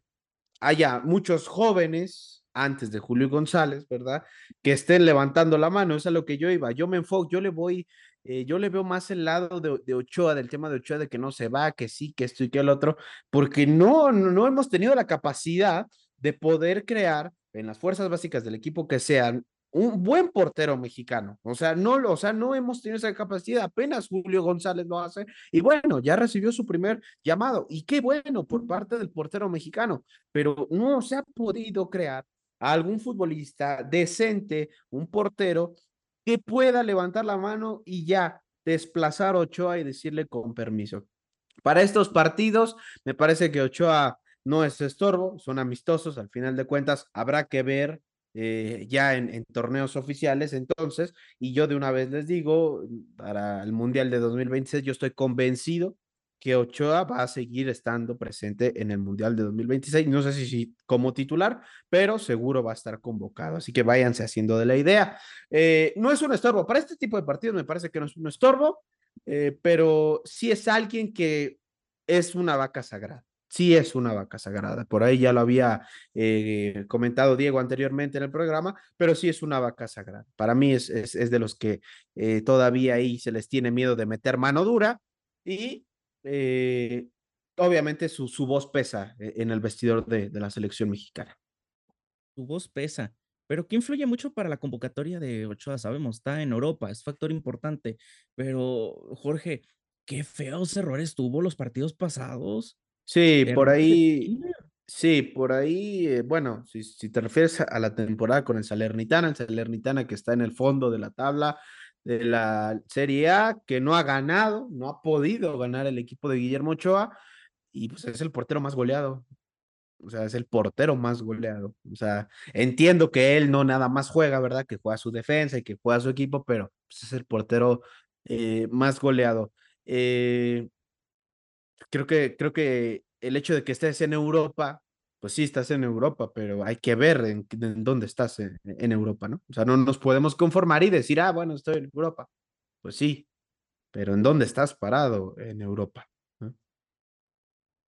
haya muchos jóvenes antes de Julio González, ¿verdad? Que estén levantando la mano, es a lo que yo iba. Yo me enfoco, yo le voy, eh, yo le veo más el lado de, Ochoa, del tema de Ochoa, de que no se va, que sí, que esto y que el otro, porque no, no hemos tenido la capacidad de poder crear en las fuerzas básicas del equipo que sean un buen portero mexicano. O sea, no, o sea, no hemos tenido esa capacidad. Apenas Julio González lo hace. Y bueno, ya recibió su primer llamado. Y qué bueno por parte del portero mexicano. Pero no se ha podido crear algún futbolista decente, un portero, que pueda levantar la mano y ya desplazar a Ochoa y decirle con permiso. Para estos partidos, me parece que Ochoa no es estorbo, son amistosos, al final de cuentas habrá que ver eh, ya en, torneos oficiales entonces, y yo de una vez les digo, para el Mundial de 2026 yo estoy convencido que Ochoa va a seguir estando presente en el Mundial de 2026. No sé si, como titular, pero seguro va a estar convocado. Así que váyanse haciendo de la idea. Eh, no es un estorbo. Para este tipo de partidos me parece que no es un estorbo, eh, pero sí es alguien que es una vaca sagrada. Sí es una vaca sagrada. Por ahí ya lo había eh, comentado Diego anteriormente en el programa, pero sí es una vaca sagrada. Para mí es, es, de los que eh, todavía ahí se les tiene miedo de meter mano dura y eh, obviamente su, su, voz pesa en el vestidor de, de la selección mexicana. Su voz pesa. Pero ¿qué influye mucho para la convocatoria de Ochoa? Sabemos, está en Europa, es factor importante. Pero, Jorge, qué feos errores tuvo los partidos pasados. Sí, por ahí, sí, por ahí, eh, bueno, si, si, te refieres a la temporada con el Salernitana, el Salernitana que está en el fondo de la tabla de la Serie A, que no ha ganado, no ha podido ganar el equipo de Guillermo Ochoa, y pues es el portero más goleado. O sea, es el portero más goleado. O sea, entiendo que él no nada más juega, ¿verdad? Que juega su defensa y que juega su equipo, pero pues, es el portero eh, más goleado. Eh, creo que, creo que el hecho de que estés en Europa, pues sí, estás en Europa, pero hay que ver en, dónde estás en, en, Europa, ¿no? O sea, no nos podemos conformar y decir, ah, bueno, estoy en Europa. Pues sí, pero ¿en dónde estás parado en Europa?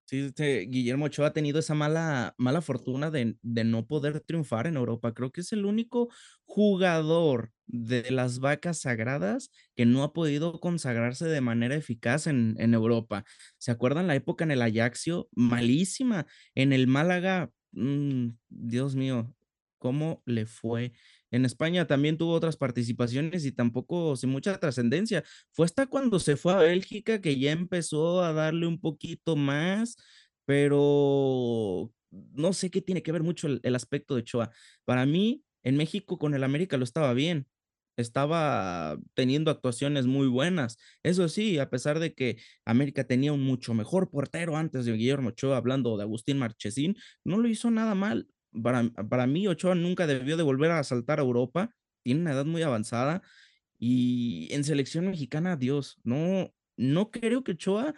Sí, este, Guillermo Ochoa ha tenido esa mala, mala fortuna de, de, no poder triunfar en Europa. Creo que es el único jugador de las vacas sagradas que no ha podido consagrarse de manera eficaz en, en Europa. ¿Se acuerdan la época en el Ajaxio? Malísima. En el Málaga, mmm, Dios mío, ¿cómo le fue? En España también tuvo otras participaciones y tampoco sin mucha trascendencia. Fue hasta cuando se fue a Bélgica que ya empezó a darle un poquito más, pero no sé qué tiene que ver mucho el, aspecto de Ochoa. Para mí, en México con el América lo estaba bien, estaba teniendo actuaciones muy buenas. Eso sí, a pesar de que América tenía un mucho mejor portero antes de Guillermo Ochoa, hablando de Agustín Marchesín, no lo hizo nada mal para, para mí Ochoa nunca debió de volver a saltar a Europa, tiene una edad muy avanzada y en selección mexicana, Dios, no, no creo que Ochoa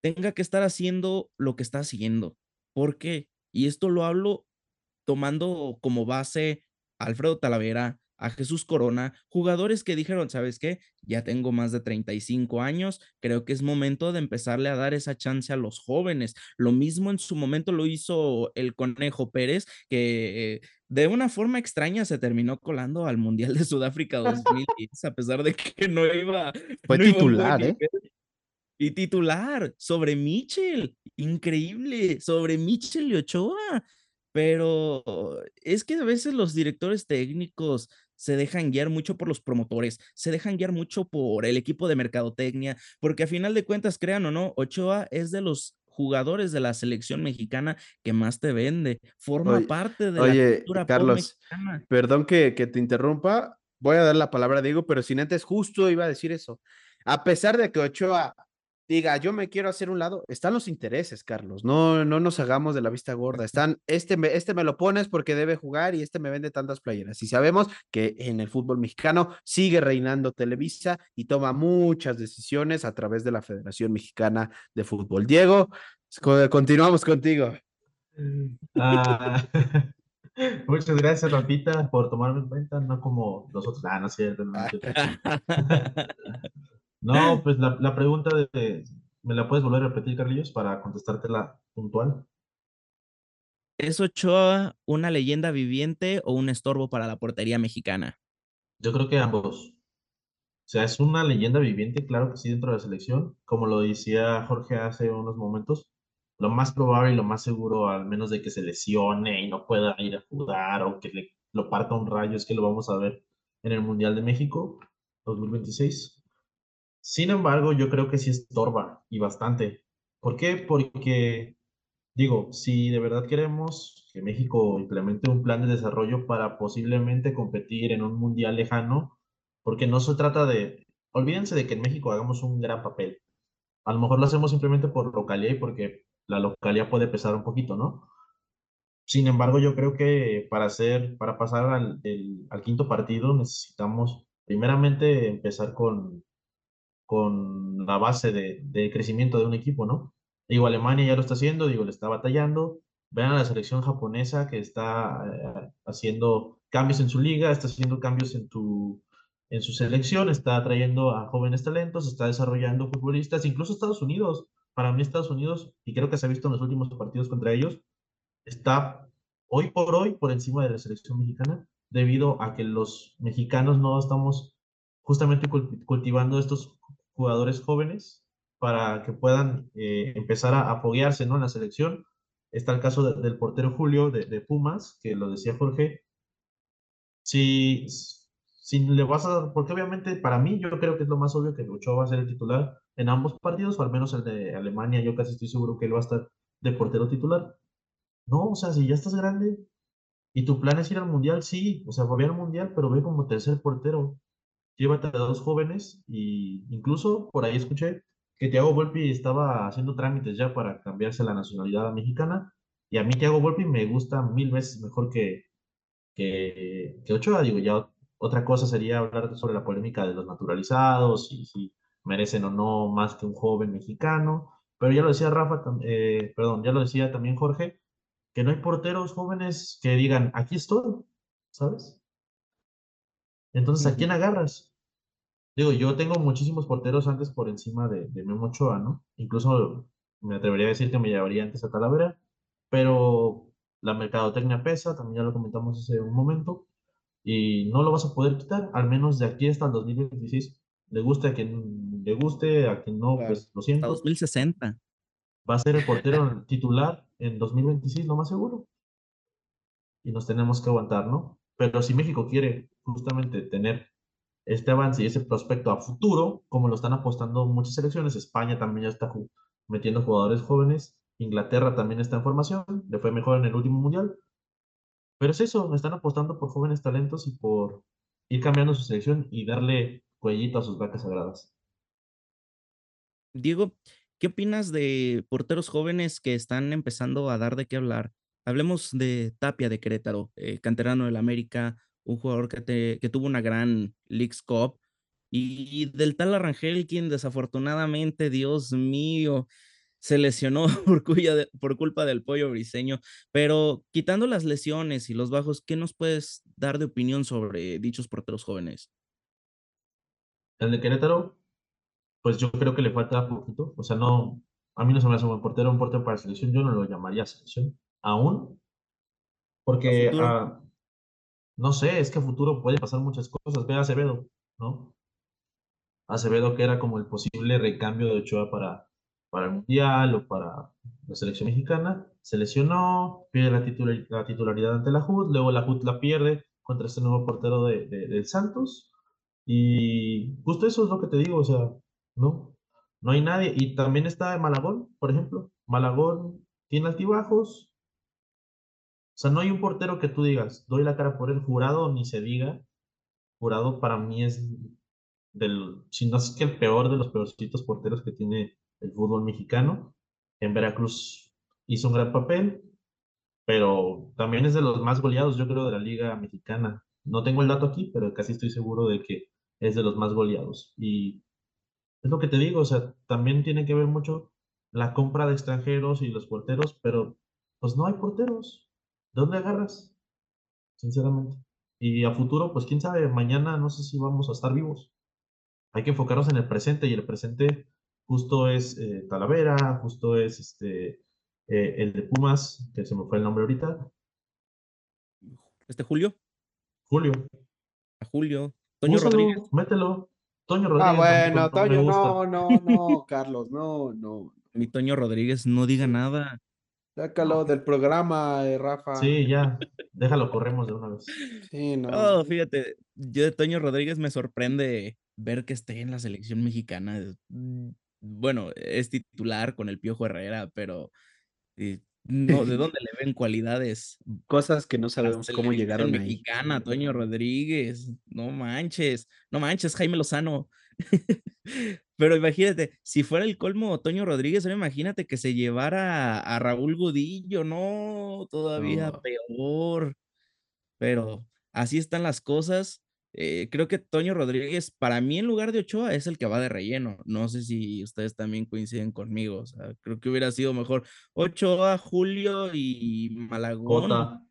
tenga que estar haciendo lo que está haciendo. ¿Por qué? Y esto lo hablo tomando como base Alfredo Talavera, a Jesús Corona, jugadores que dijeron, ¿sabes qué? Ya tengo más de 35 años, creo que es momento de empezarle a dar esa chance a los jóvenes. Lo mismo en su momento lo hizo el Conejo Pérez, que de una forma extraña se terminó colando al Mundial de Sudáfrica 2010, a pesar de que no iba... Fue titular, ¿eh? Y titular sobre Mitchell, increíble, sobre Mitchell y Ochoa. Pero es que a veces los directores técnicos se dejan guiar mucho por los promotores, se dejan guiar mucho por el equipo de mercadotecnia, porque a final de cuentas, crean o no, Ochoa es de los jugadores de la selección mexicana que más te vende, forma parte de la cultura Carlos, Perdón que, que te interrumpa, voy a dar la palabra a Diego, pero sin antes justo iba a decir eso. A pesar de que Ochoa diga, yo me quiero hacer un lado, están los intereses, Carlos, no, no nos hagamos de la vista gorda, están, este me, este me lo pones porque debe jugar y este me vende tantas playeras. Y sabemos que en el fútbol mexicano sigue reinando Televisa y toma muchas decisiones a través de la Federación Mexicana de Fútbol. Diego, continuamos contigo. Ah, (laughs) muchas gracias, Rapita, por tomarme en cuenta, no como los otros. Ah, no es cierto. No, No, (laughs) pues la, la pregunta de, ¿me la puedes volver a repetir, Carlillos, para contestártela puntual? ¿Es Ochoa una leyenda viviente o un estorbo para la portería mexicana? Yo creo que ambos. O sea, es una leyenda viviente, claro que sí, dentro de la selección. Como lo decía Jorge hace unos momentos, lo más probable y lo más seguro, al menos de que se lesione y no pueda ir a jugar o que le, lo parta un rayo, es que lo vamos a ver en el Mundial de México 2026. Sin embargo, yo creo que sí estorba y bastante. ¿Por qué? Porque, digo, si de verdad queremos que México implemente un plan de desarrollo para posiblemente competir en un mundial lejano, porque no se trata de, olvídense de que en México hagamos un gran papel. A lo mejor lo hacemos simplemente por localidad y porque la localidad puede pesar un poquito, ¿no? Sin embargo, yo creo que para hacer, para pasar al, al quinto partido necesitamos primeramente empezar con, con la base de, crecimiento de un equipo, ¿no? Digo, Alemania ya lo está haciendo, digo, le está batallando. Vean a la selección japonesa que está eh, haciendo cambios en su liga, está haciendo cambios en, tu, en su selección, está trayendo a jóvenes talentos, está desarrollando futbolistas, incluso Estados Unidos para mí Estados Unidos, y creo que se ha visto en los últimos partidos contra ellos, está hoy por hoy por encima de la selección mexicana, debido a que los mexicanos no estamos justamente cultivando estos jugadores jóvenes para que puedan eh, empezar a apoyarse ¿no? en la selección. Está el caso del portero Julio de, Pumas, que lo decía Jorge. Si, si le vas a porque obviamente para mí yo creo que es lo más obvio que Ochoa va a ser el titular en ambos partidos, o al menos el de Alemania, yo casi estoy seguro que él va a estar de portero titular. No, o sea, si ya estás grande y tu plan es ir al mundial, sí, o sea, volver al mundial, pero ve como tercer portero. Llévate a dos jóvenes y incluso por ahí escuché que Thiago Volpi estaba haciendo trámites ya para cambiarse la nacionalidad mexicana y a mí Thiago Volpi me gusta mil veces mejor que, que, Ochoa. Digo, ya otra cosa sería hablar sobre la polémica de los naturalizados y si merecen o no más que un joven mexicano. Pero ya lo decía Rafa, eh, perdón, ya lo decía también Jorge, que no hay porteros jóvenes que digan, aquí estoy, ¿sabes? Entonces, ¿a quién agarras? Digo, yo tengo muchísimos porteros antes por encima de, de Memo Ochoa, ¿no? Incluso me atrevería a decir que me llevaría antes a Talavera, pero la mercadotecnia pesa, también ya lo comentamos hace un momento, y no lo vas a poder quitar, al menos de aquí hasta el 2026. Le guste a quien le guste, a quien no, pues lo siento. Hasta 2060. Va a ser el portero titular en 2026, lo más seguro. Y nos tenemos que aguantar, ¿no? Pero si México quiere justamente tener este avance y ese prospecto a futuro, como lo están apostando muchas selecciones, España también ya está metiendo jugadores jóvenes, Inglaterra también está en formación, le fue mejor en el último mundial, pero es eso, están apostando por jóvenes talentos y por ir cambiando su selección y darle cuellito a sus vacas sagradas. Diego, ¿qué opinas de porteros jóvenes que están empezando a dar de qué hablar? Hablemos de Tapia de Querétaro, eh, canterano del América, un jugador que, que tuvo una gran League's Cup, y del tal Arrangel, quien desafortunadamente, Dios mío, se lesionó (laughs) por, culpa del pollo briseño, pero quitando las lesiones y los bajos, ¿qué nos puedes dar de opinión sobre dichos porteros jóvenes? El de Querétaro, pues yo creo que le falta poquito, o sea, no, a mí no se me hace un portero, un portero para selección, yo no lo llamaría selección, aún, porque, ah, no sé, es que a futuro puede pasar muchas cosas, ve a Acevedo, ¿no? Acevedo que era como el posible recambio de Ochoa para, para el Mundial o para la selección mexicana, se lesionó, pierde la, titularidad ante la HUD, luego la HUD la pierde contra este nuevo portero de, del Santos, y justo eso es lo que te digo, o sea, no, no hay nadie, y también está Malagón, por ejemplo, Malagón tiene altibajos, sea, no hay un portero que tú digas, doy la cara por el jurado, ni se diga, jurado para mí es del, si no es que el peor de los peorcitos porteros que tiene el fútbol mexicano. En Veracruz hizo un gran papel, pero también es de los más goleados, yo creo, de la Liga Mexicana. No tengo el dato aquí, pero casi estoy seguro de que es de los más goleados. Y es lo que te digo, o sea, también tiene que ver mucho la compra de extranjeros y los porteros, pero pues no hay porteros. ¿De dónde agarras? Sinceramente. Y a futuro, pues quién sabe, mañana no sé si vamos a estar vivos. Hay que enfocarnos en el presente y el presente justo es eh, Talavera, justo es este, eh, el de Pumas, que se me fue el nombre ahorita. ¿Este Julio? Julio. A Julio. Toño Rodríguez. Mételo. Toño ah, Rodríguez. Ah, bueno, Toño, no, no, no, Carlos, no, no. Mi Toño Rodríguez no diga nada. Sácalo del programa, eh, Rafa. Sí, ya. Déjalo, corremos de una vez. Sí, no. Oh, fíjate, yo de Toño Rodríguez me sorprende ver que esté en la selección mexicana. Mm, bueno, es titular con el Piojo Herrera, pero eh, no, ¿de (laughs) dónde le ven cualidades? Cosas que no sabemos cómo llegaron mexicana, Toño Rodríguez, no manches, no manches, Jaime Lozano. (laughs) Pero imagínate, si fuera el colmo Toño Rodríguez, imagínate que se llevara a, Raúl Godillo, no, todavía peor. Pero así están las cosas. Eh, creo que Toño Rodríguez, para mí en lugar de Ochoa, es el que va de relleno. No sé si ustedes también coinciden conmigo. O sea, creo que hubiera sido mejor Ochoa, Julio y Malagón.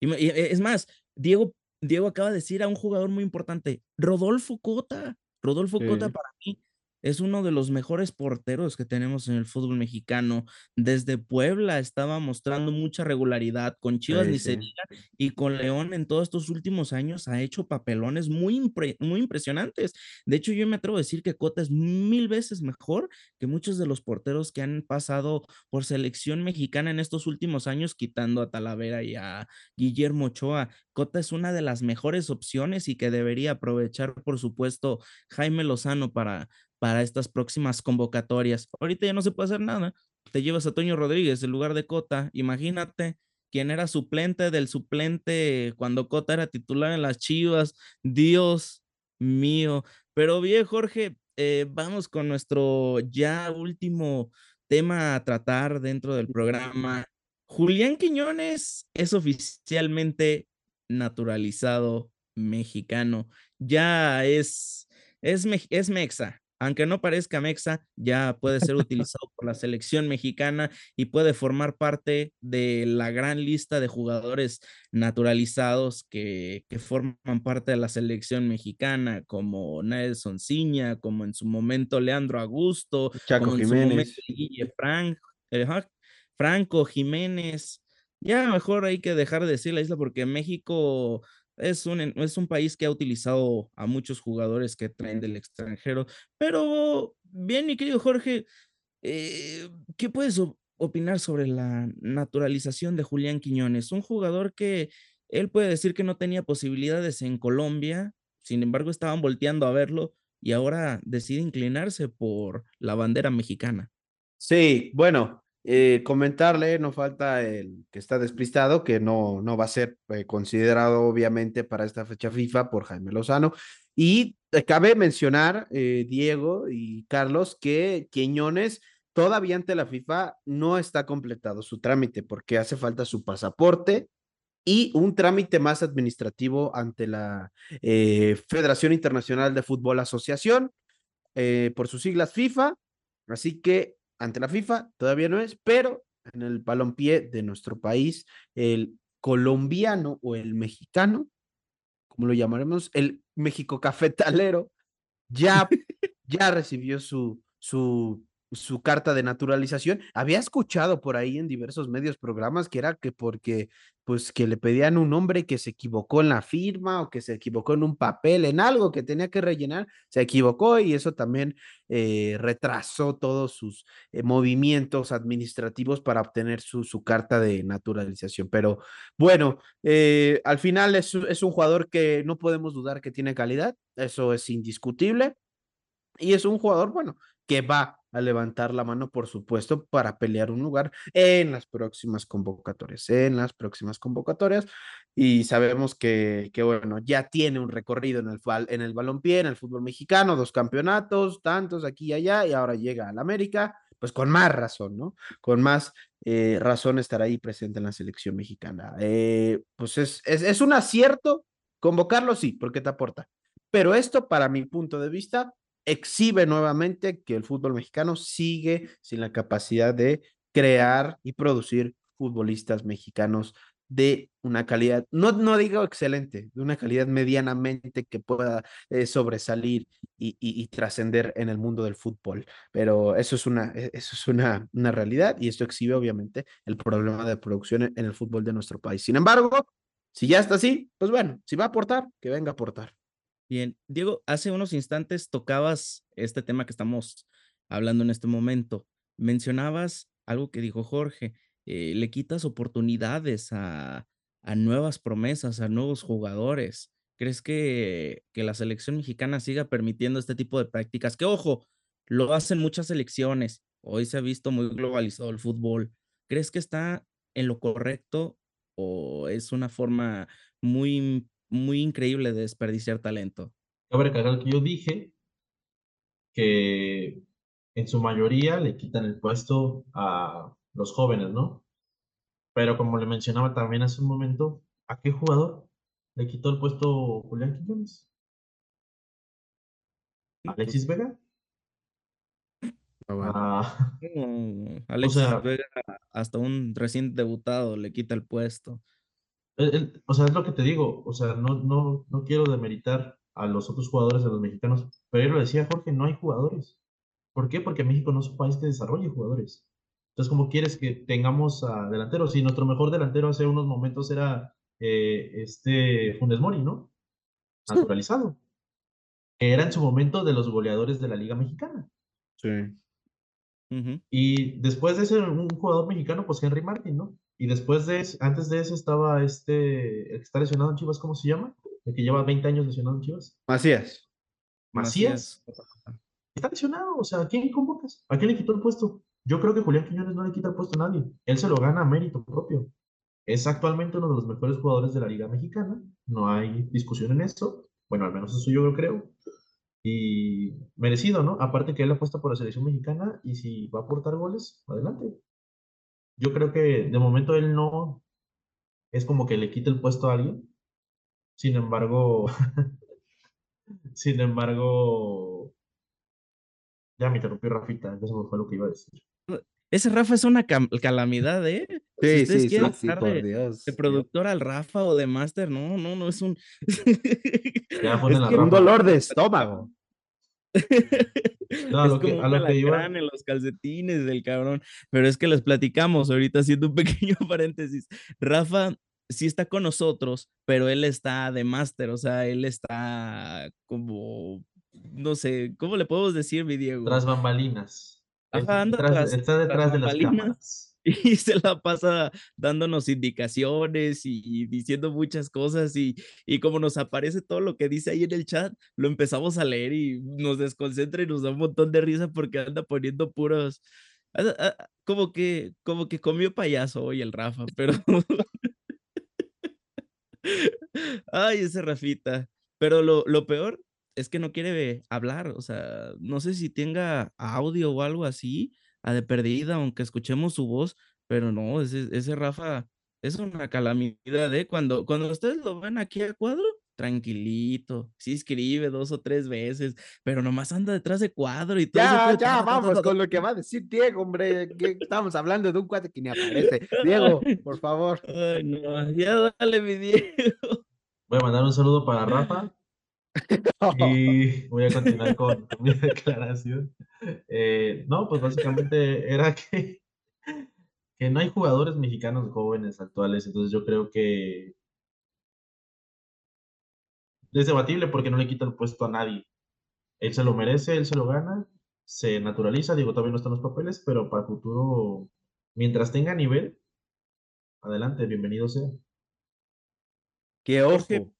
Y, es más, Diego, Diego acaba de decir a un jugador muy importante, Rodolfo Cota. Rodolfo Cota para mí es uno de los mejores porteros que tenemos en el fútbol mexicano. Desde Puebla estaba mostrando mucha regularidad, con Chivas ni se y con León en todos estos últimos años ha hecho papelones muy, muy impresionantes. De hecho, yo me atrevo a decir que Cota es mil veces mejor que muchos de los porteros que han pasado por selección mexicana en estos últimos años, quitando a Talavera y a Guillermo Ochoa. Cota es una de las mejores opciones y que debería aprovechar, por supuesto, Jaime Lozano para para estas próximas convocatorias. Ahorita ya no se puede hacer nada. Te llevas a Toño Rodríguez en lugar de Cota. Imagínate quién era suplente del suplente cuando Cota era titular en las Chivas. Dios mío. Pero bien, Jorge, eh, vamos con nuestro ya último tema a tratar dentro del programa. Julián Quiñones es oficialmente naturalizado mexicano. Ya es, es, es mexa aunque no parezca Mexa, ya puede ser utilizado por la selección mexicana y puede formar parte de la gran lista de jugadores naturalizados que, forman parte de la selección mexicana, como Nelson Ciña, como en su momento Leandro Augusto, Chaco Jiménez. Eh, Franco Jiménez. Ya mejor hay que dejar de decir la isla porque México es un, es un país que ha utilizado a muchos jugadores que traen del extranjero. Pero bien, mi querido Jorge, eh, ¿qué puedes opinar sobre la naturalización de Julián Quiñones? Un jugador que él puede decir que no tenía posibilidades en Colombia, sin embargo estaban volteando a verlo y ahora decide inclinarse por la bandera mexicana. Sí, bueno, eh, comentarle, no falta el que está despistado, que no, no va a ser eh, considerado obviamente para esta fecha FIFA por Jaime Lozano. Y eh, cabe mencionar, Diego y Carlos, que Quiñones todavía ante la FIFA no está completado su trámite porque hace falta su pasaporte y un trámite más administrativo ante la Federación Internacional de Fútbol Asociación, por sus siglas FIFA. Así que ante la FIFA, todavía no es, pero en el balompié de nuestro país, el colombiano o el mexicano, como lo llamaremos, el México cafetalero, ya, (laughs) ya recibió su, su su carta de naturalización. Había escuchado por ahí en diversos medios, programas, que era que porque, pues, que le pedían un hombre que se equivocó en la firma o que se equivocó en un papel, en algo que tenía que rellenar, se equivocó y eso también eh, retrasó todos sus eh, movimientos administrativos para obtener su, su, carta de naturalización. Pero bueno, eh, al final es, es un jugador que no podemos dudar que tiene calidad, eso es indiscutible. Y es un jugador, bueno, que va a levantar la mano, por supuesto, para pelear un lugar en las próximas convocatorias, en las próximas convocatorias. Y sabemos que, que bueno, ya tiene un recorrido en el, en el balompié, en el fútbol mexicano, dos campeonatos, tantos aquí y allá, y ahora llega al América, pues con más razón, ¿no? Con más eh, razón estar ahí presente en la selección mexicana. Eh, pues es, es, es un acierto convocarlo, sí, porque te aporta. Pero esto, para mi punto de vista, exhibe nuevamente que el fútbol mexicano sigue sin la capacidad de crear y producir futbolistas mexicanos de una calidad, no, no digo excelente, de una calidad medianamente que pueda eh, sobresalir y, trascender en el mundo del fútbol. Pero eso es, una, e, eso es una, una realidad y esto exhibe obviamente el problema de producción en el fútbol de nuestro país. Sin embargo, si ya está así, pues bueno, si va a aportar, que venga a aportar. Bien, Diego, hace unos instantes tocabas este tema que estamos hablando en este momento. Mencionabas algo que dijo Jorge, eh, le quitas oportunidades a, nuevas promesas, a nuevos jugadores. ¿Crees que, que la selección mexicana siga permitiendo este tipo de prácticas? Que ojo, lo hacen muchas selecciones. Hoy se ha visto muy globalizado el fútbol. ¿Crees que está en lo correcto o es una forma muy muy increíble de desperdiciar talento. Cabe recalcar que yo dije que en su mayoría le quitan el puesto a los jóvenes, ¿no? Pero como le mencionaba también hace un momento, ¿a qué jugador le quitó el puesto Julián Quiñones? ¿Alexis Vega? Ah, (laughs) (laughs) Alexis Vega, hasta un recién debutado, le quita el puesto o sea, es lo que te digo, o sea, no, no, no quiero demeritar a los otros jugadores, a los mexicanos, pero yo lo decía, Jorge, no hay jugadores. ¿Por qué? Porque México no es un país que desarrolle jugadores. Entonces, ¿cómo quieres que tengamos a delanteros? Si nuestro mejor delantero hace unos momentos era eh, este Funes Mori, ¿no? Naturalizado. Que era en su momento de los goleadores de la Liga Mexicana. Sí. Y después de ser un jugador mexicano, pues Henry Martin, ¿no? Y después de antes de eso estaba este, el que está lesionado en Chivas, ¿cómo se llama? El que lleva 20 años lesionado en Chivas. Macías. Macías. Está lesionado, o sea, ¿a quién convocas? ¿A quién le quitó el puesto? Yo creo que Julián Quiñones no le quita el puesto a nadie. Él se lo gana a mérito propio. Es actualmente uno de los mejores jugadores de la Liga Mexicana. No hay discusión en esto. Bueno, al menos eso yo lo creo. Y merecido, ¿no? Aparte que él apuesta por la selección mexicana y si va a aportar goles, adelante. Yo creo que de momento él no es como que le quita el puesto a alguien. Sin embargo, (laughs) sin embargo, ya me interrumpió Rafita, eso fue lo que iba a decir. Ese Rafa es una calamidad, ¿eh? Sí, sí, sí, sí, por de, Dios. de productor al Rafa o de máster, no, no, no, es un... Ya (laughs) Es que un dolor de estómago. (laughs) No, es lo que- como a lo que iba- en los calcetines del cabrón. Pero es que les platicamos ahorita haciendo un (laughs) pequeño paréntesis. Rafa sí está con nosotros, pero él está de máster, o sea, él está como, no sé, ¿cómo le podemos decir, mi Diego? Tras bambalinas. Ajá, anda tras- está tras detrás de las bambalinas. cámaras. Y se la pasa dándonos indicaciones y diciendo muchas cosas y, y como nos aparece todo lo que dice ahí en el chat, lo empezamos a leer y nos desconcentra y nos da un montón de risa porque anda poniendo puros, como que, como que comió payaso hoy el Rafa, (laughs) pero... Ay, ese Rafita. Pero lo, lo peor es que no quiere hablar, o sea, no sé si tenga audio o algo así, a de perdida, aunque escuchemos su voz, pero no, ese, ese Rafa es una calamidad, ¿eh? Cuando, cuando ustedes lo ven aquí a cuadro, tranquilito, sí escribe dos o tres veces, pero nomás anda detrás de cuadro y todo. Ya, ya, vamos con lo que va a decir Diego, hombre. que estamos hablando de un cuate que ni aparece. (laughs) Diego, por favor. Ay, no, ya dale, mi Diego. Voy a mandar un saludo para (laughs) Rafa (laughs) y voy a continuar con, con mi (laughs) declaración. Eh, no, pues básicamente era que, (laughs) que no hay jugadores mexicanos jóvenes actuales, entonces yo creo que es debatible porque no le quita el puesto a nadie. Él se lo merece, él se lo gana, se naturaliza, digo, todavía no están los papeles, pero para el futuro, mientras tenga nivel, adelante, bienvenido sea. Que ojo.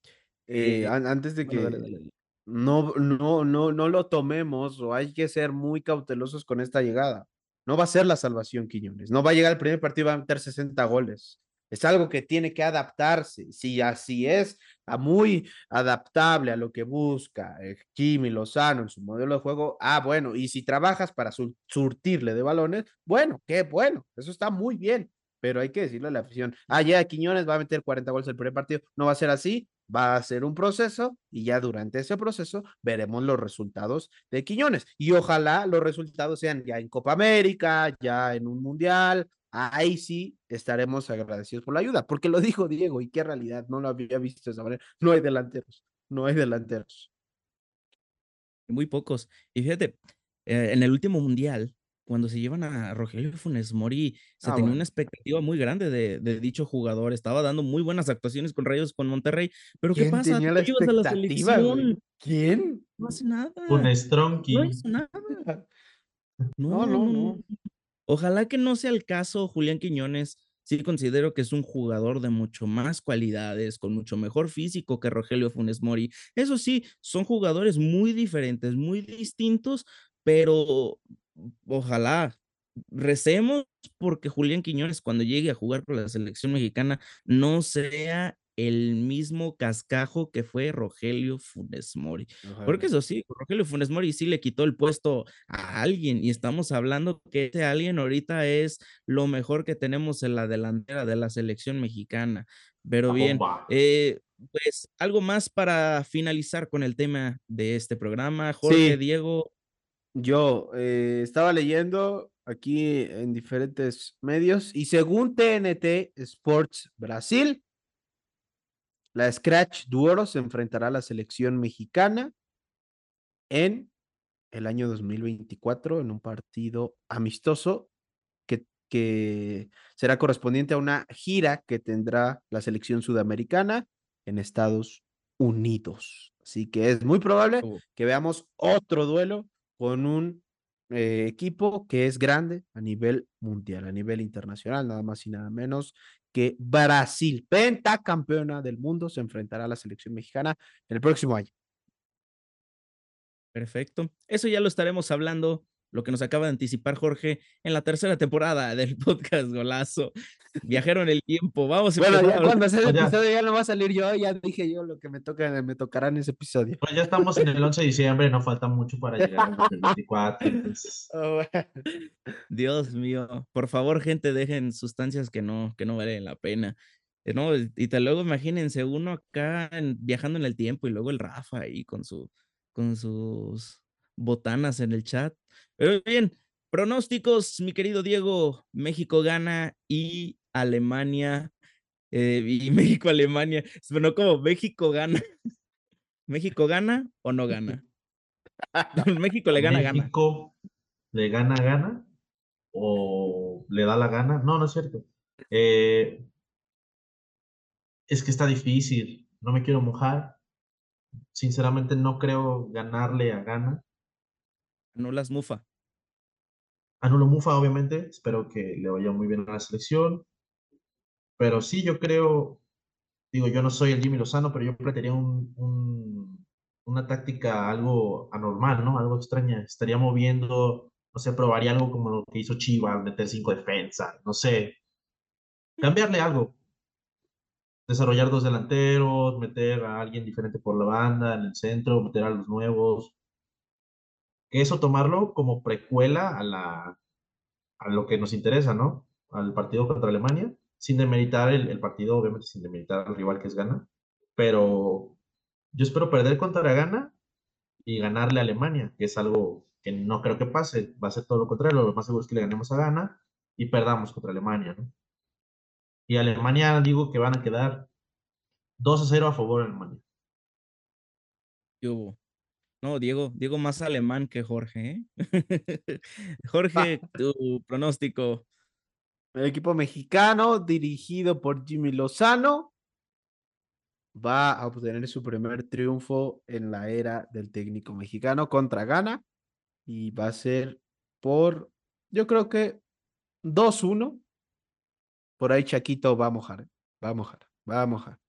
Eh, an- antes de que Bueno, dale, dale, dale. no, no, no, no lo tomemos o hay que ser muy cautelosos con esta llegada. No va a ser la salvación, Quiñones. No va a llegar el primer partido y va a meter 60 goles. Es algo que tiene que adaptarse. Si así es, a muy adaptable a lo que busca eh, Jimmy Lozano en su modelo de juego, ah, bueno, y si trabajas para sur- surtirle de balones, bueno, qué bueno, eso está muy bien, pero hay que decirle a la afición, ah, ya Quiñones va a meter 40 goles el primer partido, no va a ser así, va a ser un proceso y ya durante ese proceso veremos los resultados de Quiñones y ojalá los resultados sean ya en Copa América, ya en un mundial, ahí sí estaremos agradecidos por la ayuda, porque lo dijo Diego y qué realidad, no lo había visto esa manera, no hay delanteros, no hay delanteros. Muy pocos. Y fíjate, eh, en el último mundial, cuando se llevan a Rogelio Funes Mori, se Ah, tenía bueno. una expectativa muy grande de, de dicho jugador. Estaba dando muy buenas actuaciones con Rayos, con Monterrey. Pero ¿qué ¿Quién pasa? tenía la a la güey? ¿Quién? no hace nada. Un Stronky. No hizo nada. (laughs) No, no, no. Ojalá que no sea el caso, Julián Quiñones. Sí considero que es un jugador de mucho más cualidades, con mucho mejor físico que Rogelio Funes Mori. Eso sí, son jugadores muy diferentes, muy distintos, pero ojalá recemos porque Julián Quiñones cuando llegue a jugar por la selección mexicana no sea el mismo cascajo que fue Rogelio Funes Mori. Porque eso sí, Rogelio Funes Mori sí le quitó el puesto a alguien y estamos hablando que ese alguien ahorita es lo mejor que tenemos en la delantera de la selección mexicana. Pero bien, eh, pues algo más para finalizar con el tema de este programa. Jorge, Sí. Diego, Yo eh, estaba leyendo aquí en diferentes medios y según TNT Sports Brasil, la Scratch Duoro se enfrentará a la selección mexicana en el año 2024 en un partido amistoso que, que será correspondiente a una gira que tendrá la selección sudamericana en Estados Unidos. Así que es muy probable Oh. que veamos otro duelo con un eh, equipo que es grande a nivel mundial, a nivel internacional, nada más y nada menos que Brasil, pentacampeona del mundo, se enfrentará a la selección mexicana el próximo año. Perfecto. Eso ya lo estaremos hablando, lo que nos acaba de anticipar Jorge en la tercera temporada del (laughs) podcast Golazo. Viajero en el tiempo. Vamos a Bueno, ya cuando sea el Ya. episodio ya no va a salir yo, ya dije yo lo que me toca, me tocará en ese episodio. Pues ya estamos en el 11 de diciembre, no falta mucho para llegar al 2024. (laughs) entonces, (laughs) Oh, Dios mío, por favor, gente, dejen sustancias que no, que no valen la pena. Eh, No, y y te luego imagínense uno acá en- viajando en el tiempo y luego el Rafa ahí con su, con sus botanas en el chat. Pero bien, pronósticos, mi querido Diego, México gana y Alemania, eh, y (laughs) México-Alemania, bueno, como México gana. (laughs) ¿México gana o no gana? (laughs) México le gana, gana. México le gana, gana. O le da la gana. No, no es cierto. Eh, es que está difícil. No me quiero mojar. Sinceramente, no creo ganarle a Gana. No las mufa. Anulo Mufa, obviamente. Espero que le vaya muy bien a la selección. Pero sí, yo creo. Digo, yo no soy el Jimmy Lozano, pero yo plantearía un, un- una táctica algo anormal, ¿no? Algo extraña. Estaría moviendo, no sé, probaría algo como lo que hizo Chivas, meter cinco defensas, no sé. Cambiarle algo. Desarrollar dos delanteros, meter a alguien diferente por la banda, en el centro, meter a los nuevos. Que eso tomarlo como precuela a la, a lo que nos interesa, ¿no? Al partido contra Alemania, sin demeritar el, partido, obviamente sin demeritar al rival que es Ghana, pero yo espero perder contra Ghana y ganarle a Alemania, que es algo que no creo que pase, va a ser todo lo contrario, lo más seguro es que le ganemos a Ghana y perdamos contra Alemania, ¿no? Y Alemania digo que van a quedar 2 a 0 a favor de Alemania. ¿Qué hubo? No, Diego, Diego más alemán que Jorge, ¿eh? (laughs) Jorge, tu pronóstico. El equipo mexicano, dirigido por Jimmy Lozano, va a obtener su primer triunfo en la era del técnico mexicano contra Ghana y va a ser por, yo creo que 2-1. Por ahí Chaquito va a mojar, va a mojar, va a mojar.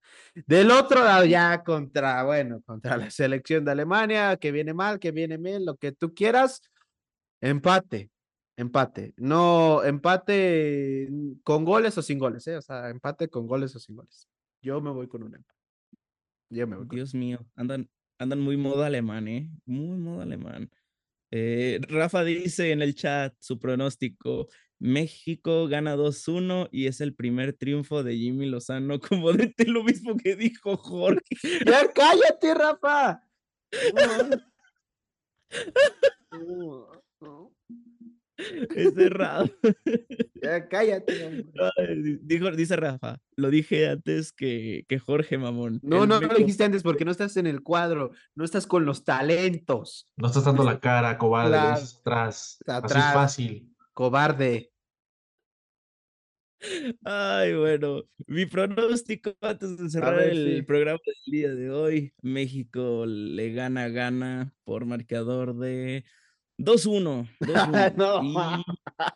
Del otro lado ya contra, bueno, contra la selección de Alemania, que viene mal, que viene bien, lo que tú quieras, empate, empate. No, empate con goles o sin goles, ¿eh? O sea, empate con goles o sin goles. Yo me voy con un empate. Yo me voy con Dios mío, andan, andan muy modo alemán, ¿eh? Muy modo alemán. Eh, Rafa dice en el chat su pronóstico. México gana 2-1 y es el primer triunfo de Jimmy Lozano, (laughs) como de lo mismo que dijo Jorge. (laughs) ¡Ya cállate, Rafa! No, no, Es cerrado. (laughs) Ya cállate. Ay, dijo, dice Rafa, lo dije antes que, que Jorge Mamón. No, no, no lo dijiste antes porque no estás en el cuadro, no estás con los talentos. No estás dando la cara, cobarde, lo dices atrás. Así Atrás. es fácil. Cobarde. Ay, bueno, mi pronóstico antes de cerrar ver, el sí. programa del día de hoy, México le gana, gana por marcador de 2-1. 2-1. (laughs) No.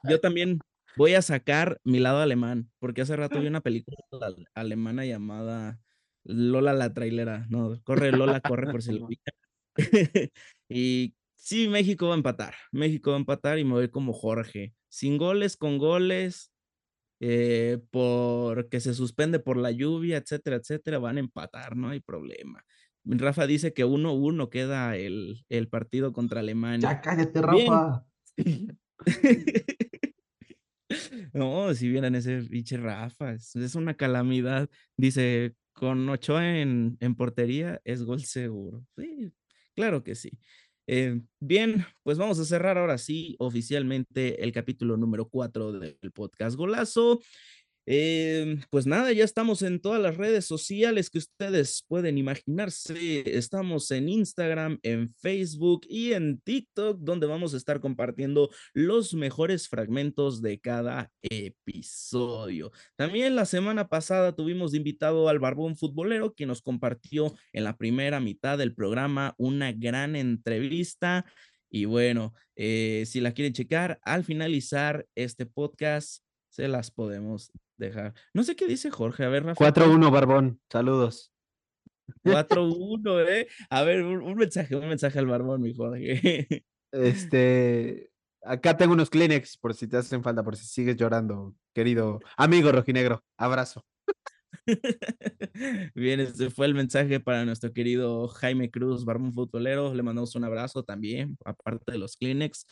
Y yo también voy a sacar mi lado alemán, porque hace rato vi (laughs) una película al- alemana llamada Lola la trailera, no, corre Lola, corre por (laughs) si lo. Y sí, México va a empatar, México va a empatar y me voy como Jorge, sin goles, con goles, eh, porque se suspende por la lluvia, etcétera, etcétera, van a empatar, no hay problema. Rafa dice que 1-1 queda el, el partido contra Alemania. Ya cállate. Rafa. (laughs) No, si vieran ese pinche Rafa, es, es una calamidad. Dice, con Ochoa en, en portería es gol seguro. Sí, claro que sí. Eh, bien, pues vamos a cerrar ahora sí oficialmente el capítulo número 4 del podcast Golazo. Em, pues nada, ya estamos en todas las redes sociales que ustedes pueden imaginarse. Estamos en Instagram, en Facebook y en TikTok, donde vamos a estar compartiendo los mejores fragmentos de cada episodio. También la semana pasada tuvimos invitado al Barbón Futbolero, que nos compartió en la primera mitad del programa una gran entrevista. Y bueno, eh, si la quieren checar, al finalizar este podcast, se las podemos dejar. No sé qué dice Jorge. A ver, Rafa. 4-1, Barbón. Saludos. 4-1, (laughs) ¿eh? A ver, un, mensaje, un mensaje al Barbón, mi Jorge. (laughs) Este. Acá tengo unos Kleenex por si te hacen falta, por si sigues llorando, querido amigo rojinegro. Abrazo. (laughs) Bien, este fue el mensaje para nuestro querido Jaime Cruz, Barbón Futbolero. Le mandamos un abrazo también, aparte de los Kleenex.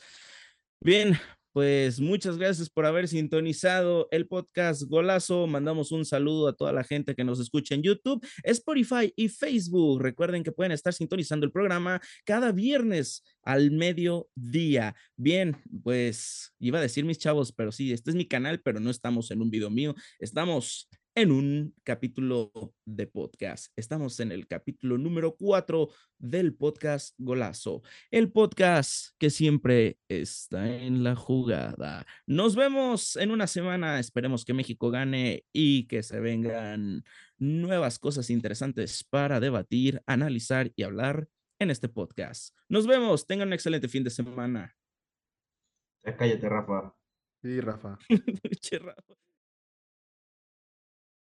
Bien, pues muchas gracias por haber sintonizado el podcast Golazo. Mandamos un saludo a toda la gente que nos escucha en YouTube, Spotify y Facebook. Recuerden que pueden estar sintonizando el programa cada viernes al mediodía. Bien, pues iba a decir mis chavos, pero sí, este es mi canal, pero no estamos en un video mío. Estamos en un capítulo de podcast. Estamos en el capítulo número 4 del podcast Golazo, el podcast que siempre está en la jugada. Nos vemos en una semana. Esperemos que México gane y que se vengan nuevas cosas interesantes para debatir, analizar y hablar en este podcast. Nos vemos. Tengan un excelente fin de semana. cállate, Rafa. Sí, Rafa. (laughs) Rafa.